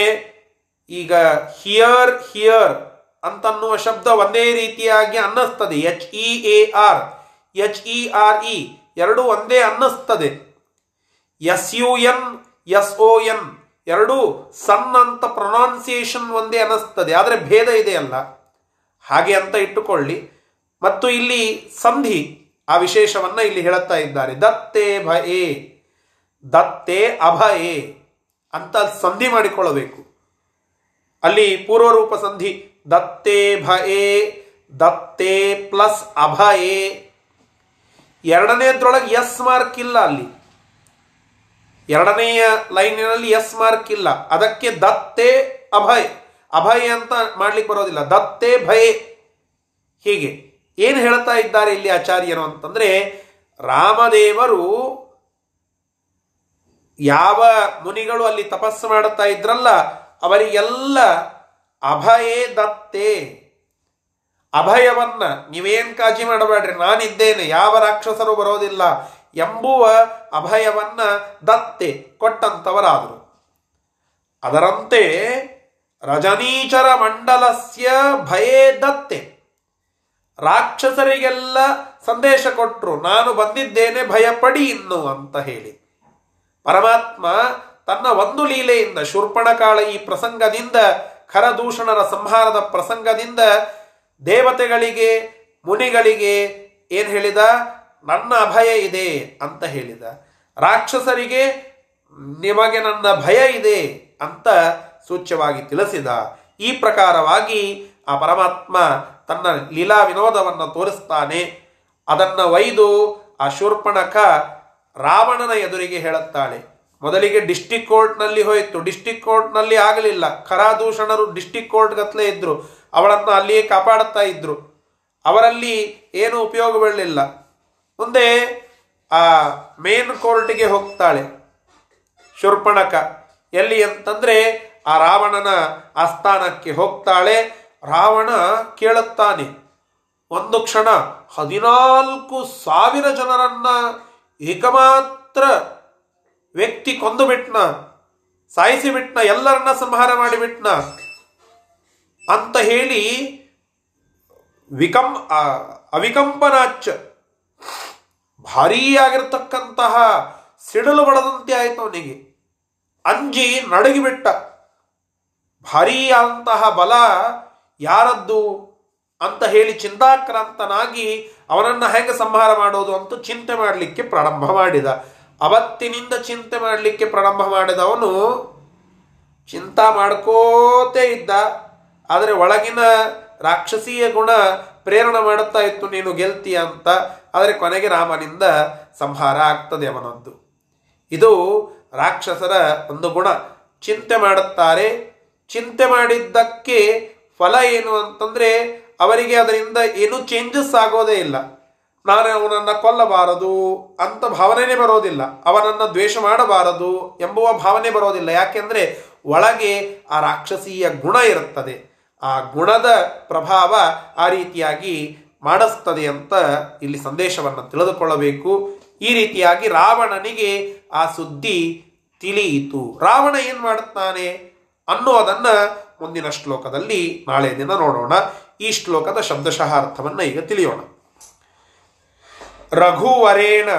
ಈಗ ಹಿಯರ್ ಹಿಯರ್ ಅಂತನ್ನುವ ಶಬ್ದ ಒಂದೇ ರೀತಿಯಾಗಿ ಅನ್ನಿಸ್ತದೆ. H E A R, H E R E ಎರಡು ಒಂದೇ ಅನ್ನಿಸ್ತದೆ. S U N, S O N ಎರಡೂ ಸನ್ ಅಂತ ಪ್ರೊನೌನ್ಸಿಯೇಷನ್ ಒಂದೇ ಅನ್ನಿಸ್ತದೆ. ಆದರೆ ಭೇದ ಇದೆಯಲ್ಲ ಹಾಗೆ ಅಂತ ಇಟ್ಟುಕೊಳ್ಳಿ. ಮತ್ತು ಇಲ್ಲಿ ಸಂಧಿ ಆ ವಿಶೇಷವನ್ನ ಇಲ್ಲಿ ಹೇಳುತ್ತಾ ಇದ್ದಾರೆ. ದತ್ತೇ ಭಯೇ, ದತ್ತೇ ಅಭಯೇ ಅಂತ ಸಂಧಿ ಮಾಡಿಕೊಳ್ಳಬೇಕು. ಅಲ್ಲಿ ಪೂರ್ವರೂಪ ಸಂಧಿ ದತ್ತೇ ಭಯೇ, ದತ್ತೇ ಪ್ಲಸ್ ಅಭಯೇ. ಎರಡನೇದ್ರೊಳಗೆ ಎಸ್ ಮಾರ್ಕ್ ಇಲ್ಲ ಅಲ್ಲಿ. ಎರಡನೆಯ ಲೈನಿನಲ್ಲಿ ಎಸ್ ಮಾರ್ಕ್ ಇಲ್ಲ. ಅದಕ್ಕೆ ದತ್ತೇ ಅಭಯ್. ಅಭಯ್ ಅಂತ ಮಾಡ್ಲಿಕ್ಕೆ ಬರೋದಿಲ್ಲ. ದತ್ತೇ ಭಯೇ. ಹೀಗೆ ಏನು ಹೇಳ್ತಾ ಇದ್ದಾರೆ ಇಲ್ಲಿ ಆಚಾರ್ಯರು ಅಂತಂದ್ರೆ ರಾಮದೇವರು ಯಾವ ಮುನಿಗಳು ಅಲ್ಲಿ ತಪಸ್ಸು ಮಾಡುತ್ತಾ ಇದ್ರಲ್ಲ ಅವರಿಗೆಲ್ಲ ಅಭಯೇ ದತ್ತೆ. ಅಭಯವನ್ನ ನೀವೇನ್ ಕಾಜಿ ಮಾಡಬೇಡ್ರಿ, ನಾನಿದ್ದೇನೆ, ಯಾವ ರಾಕ್ಷಸರು ಬರೋದಿಲ್ಲ ಎಂಬುವ ಅಭಯವನ್ನ ದತ್ತೆ ಕೊಟ್ಟಂತವರಾದರು. ಅದರಂತೆ ರಜನೀಚರ ಮಂಡಲಸ್ಯ ಭಯೇ ದತ್ತೆ ರಾಕ್ಷಸರಿಗೆಲ್ಲ ಸಂದೇಶ ಕೊಟ್ಟರು ನಾನು ಬಂದಿದ್ದೇನೆ, ಭಯಪಡಿ ಇನ್ನು ಅಂತ ಹೇಳಿ. ಪರಮಾತ್ಮ ತನ್ನ ಒಂದು ಲೀಲೆಯಿಂದ ಶೂರ್ಪಣಕಾಳ ಈ ಪ್ರಸಂಗದಿಂದ, ಖರದೂಷಣರ ಸಂಹಾರದ ಪ್ರಸಂಗದಿಂದ ದೇವತೆಗಳಿಗೆ, ಮುನಿಗಳಿಗೆ ಏನು ಹೇಳಿದ? ನನ್ನ ಅಭಯ ಇದೆ ಅಂತ ಹೇಳಿದ. ರಾಕ್ಷಸರಿಗೆ, ನಿಮಗೆ ನನ್ನ ಭಯ ಇದೆ ಅಂತ ಸೂಚ್ಯವಾಗಿ ತಿಳಿಸಿದ ಈ ಪ್ರಕಾರವಾಗಿ ಆ ಪರಮಾತ್ಮ ತನ್ನ ಲೀಲಾ ವಿನೋದವನ್ನು ತೋರಿಸ್ತಾನೆ. ಅದನ್ನು ಒಯ್ದು ಆ ಶೂರ್ಪಣಕ ರಾವಣನ ಎದುರಿಗೆ ಹೇಳುತ್ತಾಳೆ. ಮೊದಲಿಗೆ ಡಿಸ್ಟಿಕ್ ಕೋರ್ಟ್ನಲ್ಲಿ ಹೋಯಿತು. ಡಿಸ್ಟಿಕ್ ಕೋರ್ಟ್ನಲ್ಲಿ ಆಗಲಿಲ್ಲ. ಖರಾದೂಷಣರು ಡಿಸ್ಟಿಕ್ ಕೋರ್ಟ್ ಇದ್ದರು ಅವಳನ್ನು ಅಲ್ಲಿಯೇ ಕಾಪಾಡುತ್ತಾ ಇದ್ದರು ಅವರಲ್ಲಿ ಏನು ಉಪಯೋಗ ಬೀಳಲಿಲ್ಲ. ಮುಂದೆ ಆ ಮೇನ್ ಕೋರ್ಟ್ಗೆ ಹೋಗ್ತಾಳೆ. ಶೂರ್ಪಣಕ. ಎಲ್ಲಿ ಅಂತಂದ್ರೆ ಆ ರಾವಣನ ಆಸ್ಥಾನಕ್ಕೆ ಹೋಗ್ತಾಳೆ. ರಾವಣ ಕೇಳುತ್ತಾನೆ, ಒಂದು ಕ್ಷಣ ಹದಿನಾಲ್ಕು ಸಾವಿರ ಜನರನ್ನ ಏಕಮಾತ್ರ ವ್ಯಕ್ತಿ ಕೊಂದು ಬಿಟ್ನ, ಸಾಯಿಸಿ ಬಿಟ್ನ, ಎಲ್ಲರನ್ನ ಸಂಹಾರ ಮಾಡಿಬಿಟ್ನ ಅಂತ ಹೇಳಿ ವಿಕಂ ಅವಿಕಂಪನಾಚ್ ಭಾರೀ ಆಗಿರತಕ್ಕಂತಹ ಸಿಡಲು ಬಡದಂತೆ ಆಯಿತು ಅವನಿಗೆ. ಅಂಜಿ ನಡಗಿಬಿಟ್ಟ. ಭಾರೀಯಾದಂತಹ ಬಲ ಯಾರದ್ದು ಅಂತ ಹೇಳಿ ಚಿಂತಾಕ್ರಾಂತನಾಗಿ ಅವನನ್ನು ಹೇಗೆ ಸಂಹಾರ ಮಾಡೋದು ಅಂತ ಚಿಂತೆ ಮಾಡಲಿಕ್ಕೆ ಪ್ರಾರಂಭ ಮಾಡಿದ. ಅವತ್ತಿನಿಂದ ಚಿಂತೆ ಮಾಡಲಿಕ್ಕೆ ಪ್ರಾರಂಭ ಮಾಡಿದವನು ಚಿಂತ ಮಾಡ್ಕೋತೇ ಇದ್ದ. ಆದರೆ ಒಳಗಿನ ರಾಕ್ಷಸೀಯ ಗುಣ ಪ್ರೇರಣೆ ಮಾಡುತ್ತಾ ಇತ್ತು, ನೀನು ಗೆಲ್ತೀಯ ಅಂತ. ಆದರೆ ಕೊನೆಗೆ ರಾಮನಿಂದ ಸಂಹಾರ ಆಗ್ತದೆ ಅವನದ್ದು. ಇದು ರಾಕ್ಷಸರ ಒಂದು ಗುಣ. ಚಿಂತೆ ಮಾಡುತ್ತಾರೆ ಚಿಂತೆ ಮಾಡಿದ್ದಕ್ಕೆ ಫಲ ಏನು ಅಂತಂದ್ರೆ ಅವರಿಗೆ ಅದರಿಂದ ಏನು ಚೇಂಜಸ್ ಆಗೋದೇ ಇಲ್ಲ. ನಾನು ಅವನನ್ನು ಕೊಲ್ಲಬಾರದು ಅಂತ ಭಾವನೆನೇ ಬರೋದಿಲ್ಲ. ಅವನನ್ನು ದ್ವೇಷ ಮಾಡಬಾರದು ಎಂಬುವ ಭಾವನೆ ಬರೋದಿಲ್ಲ. ಯಾಕೆಂದ್ರೆ ಒಳಗೆ ಆ ರಾಕ್ಷಸೀಯ ಗುಣ ಇರುತ್ತದೆ. ಆ ಗುಣದ ಪ್ರಭಾವ ಆ ರೀತಿಯಾಗಿ ಮಾಡಿಸ್ತದೆ ಅಂತ ಇಲ್ಲಿ ಸಂದೇಶವನ್ನು ತಿಳಿದುಕೊಳ್ಳಬೇಕು. ಈ ರೀತಿಯಾಗಿ ರಾವಣನಿಗೆ ಆ ಸುದ್ದಿ ತಿಳಿಯಿತು. ರಾವಣ ಏನ್ ಮಾಡುತ್ತಾನೆ? ಅನ್ನೋದನ್ನ ಮುಂದಿನ ಶ್ಲೋಕದಲ್ಲಿ ನಾಳೆ ದಿನ ನೋಡೋಣ. ಈ ಶ್ಲೋಕದ ಶಬ್ದಶಃ ಅರ್ಥವನ್ನು ಈಗ ತಿಳಿಯೋಣ. ರಘುವರೇಣ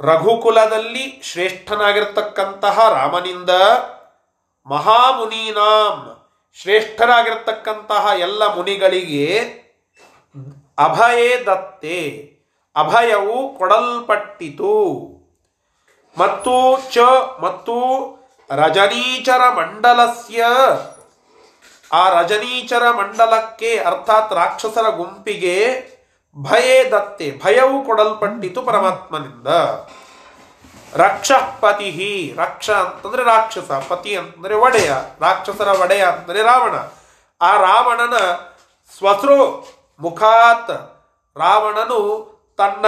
ರಘುಕುಲದಲ್ಲಿ ಶ್ರೇಷ್ಠನಾಗಿರ್ತಕ್ಕಂತಹ ರಾಮನಿಂದ ಮಹಾಮುನೀನಾಂ ಶ್ರೇಷ್ಠರಾಗಿರ್ತಕ್ಕಂತಹ ಎಲ್ಲ ಮುನಿಗಳಿಗೆ ಅಭಯೇ ದತ್ತೆ, ಅಭಯವು ಕೊಡಲ್ಪಟ್ಟಿತು. ಮತ್ತು ಚ, ಮತ್ತು ರಜನೀಚರ ಮಂಡಲಸ್ಯ ಆ ರಜನೀಚರ ಮಂಡಲಕ್ಕೆ ಅರ್ಥಾತ್ ರಾಕ್ಷಸರ ಗುಂಪಿಗೆ ಭಯೇ ದತ್ತೆ, ಭಯವು ಕೊಡಲ್ಪಟ್ಟಿತು ಪರಮಾತ್ಮನಿಂದ. ರಕ್ಷ ಪತಿ ರಕ್ಷ ಅಂತಂದ್ರೆ ರಾಕ್ಷಸ, ಪತಿ ಅಂತಂದ್ರೆ ಒಡೆಯ, ರಾಕ್ಷಸರ ಒಡೆಯ ಅಂತಂದ್ರೆ ರಾವಣ. ಆ ರಾವಣನ ಸ್ವಸೃ ಮುಖಾತ್ ರಾವಣನು ತನ್ನ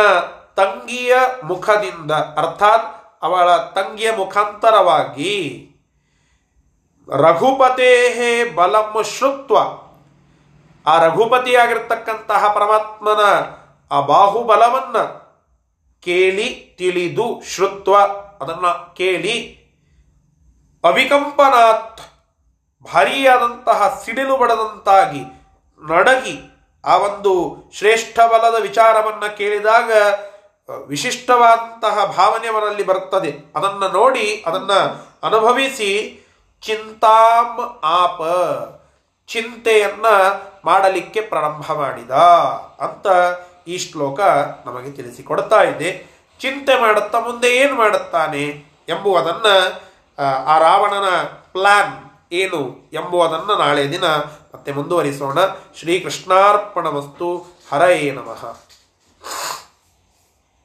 ತಂಗಿಯ ಮುಖದಿಂದ, ಅರ್ಥಾತ್ ಅವಳ ತಂಗಿಯ ಮುಖಾಂತರವಾಗಿ ರಘುಪತೇಹೇ ಬಲಂ ಶ್ರುತ್ವ. ಆ ರಘುಪತಿಯಾಗಿರ್ತಕ್ಕಂತಹ ಪರಮಾತ್ಮನ ಆ ಬಾಹುಬಲವನ್ನು ಕೇಳಿ, ತಿಳಿದು, ಶ್ರುತ್ವ, ಅದನ್ನು ಕೇಳಿ, ಅವಿಕಂಪನಾತ್, ಭಾರಿಯಾದಂತಹ ಸಿಡಿಲು ಬಡದಂತಾಗಿ ನಡಗಿ, ಆ ಒಂದು ಶ್ರೇಷ್ಠ ಬಲದ ವಿಚಾರವನ್ನು ಕೇಳಿದಾಗ ವಿಶಿಷ್ಟವಾದಂತಹ ಭಾವನೆ ಅವರಲ್ಲಿ ಬರುತ್ತದೆ. ಅದನ್ನ ನೋಡಿ ಅದನ್ನ ಅನುಭವಿಸಿ ಚಿಂತಾಂ ಆಪ ಚಿಂತೆಯನ್ನ ಮಾಡಲಿಕ್ಕೆ ಪ್ರಾರಂಭ ಮಾಡಿದ ಅಂತ ಈ ಶ್ಲೋಕ ನಮಗೆ ತಿಳಿಸಿಕೊಡ್ತಾ ಇದೆ. ಚಿಂತೆ ಮಾಡುತ್ತಾ ಮುಂದೆ ಏನು ಮಾಡುತ್ತಾನೆ ಎಂಬುವುದನ್ನು ಆ, ಆ ರಾವಣನ ಪ್ಲಾನ್ ಏನು ಎಂಬುವುದನ್ನು ನಾಳೆ ದಿನ ಮತ್ತೆ ಮುಂದುವರಿಸೋಣ. ಶ್ರೀಕೃಷ್ಣಾರ್ಪಣ ವಸ್ತು ಹರಯೇ ನಮಃ.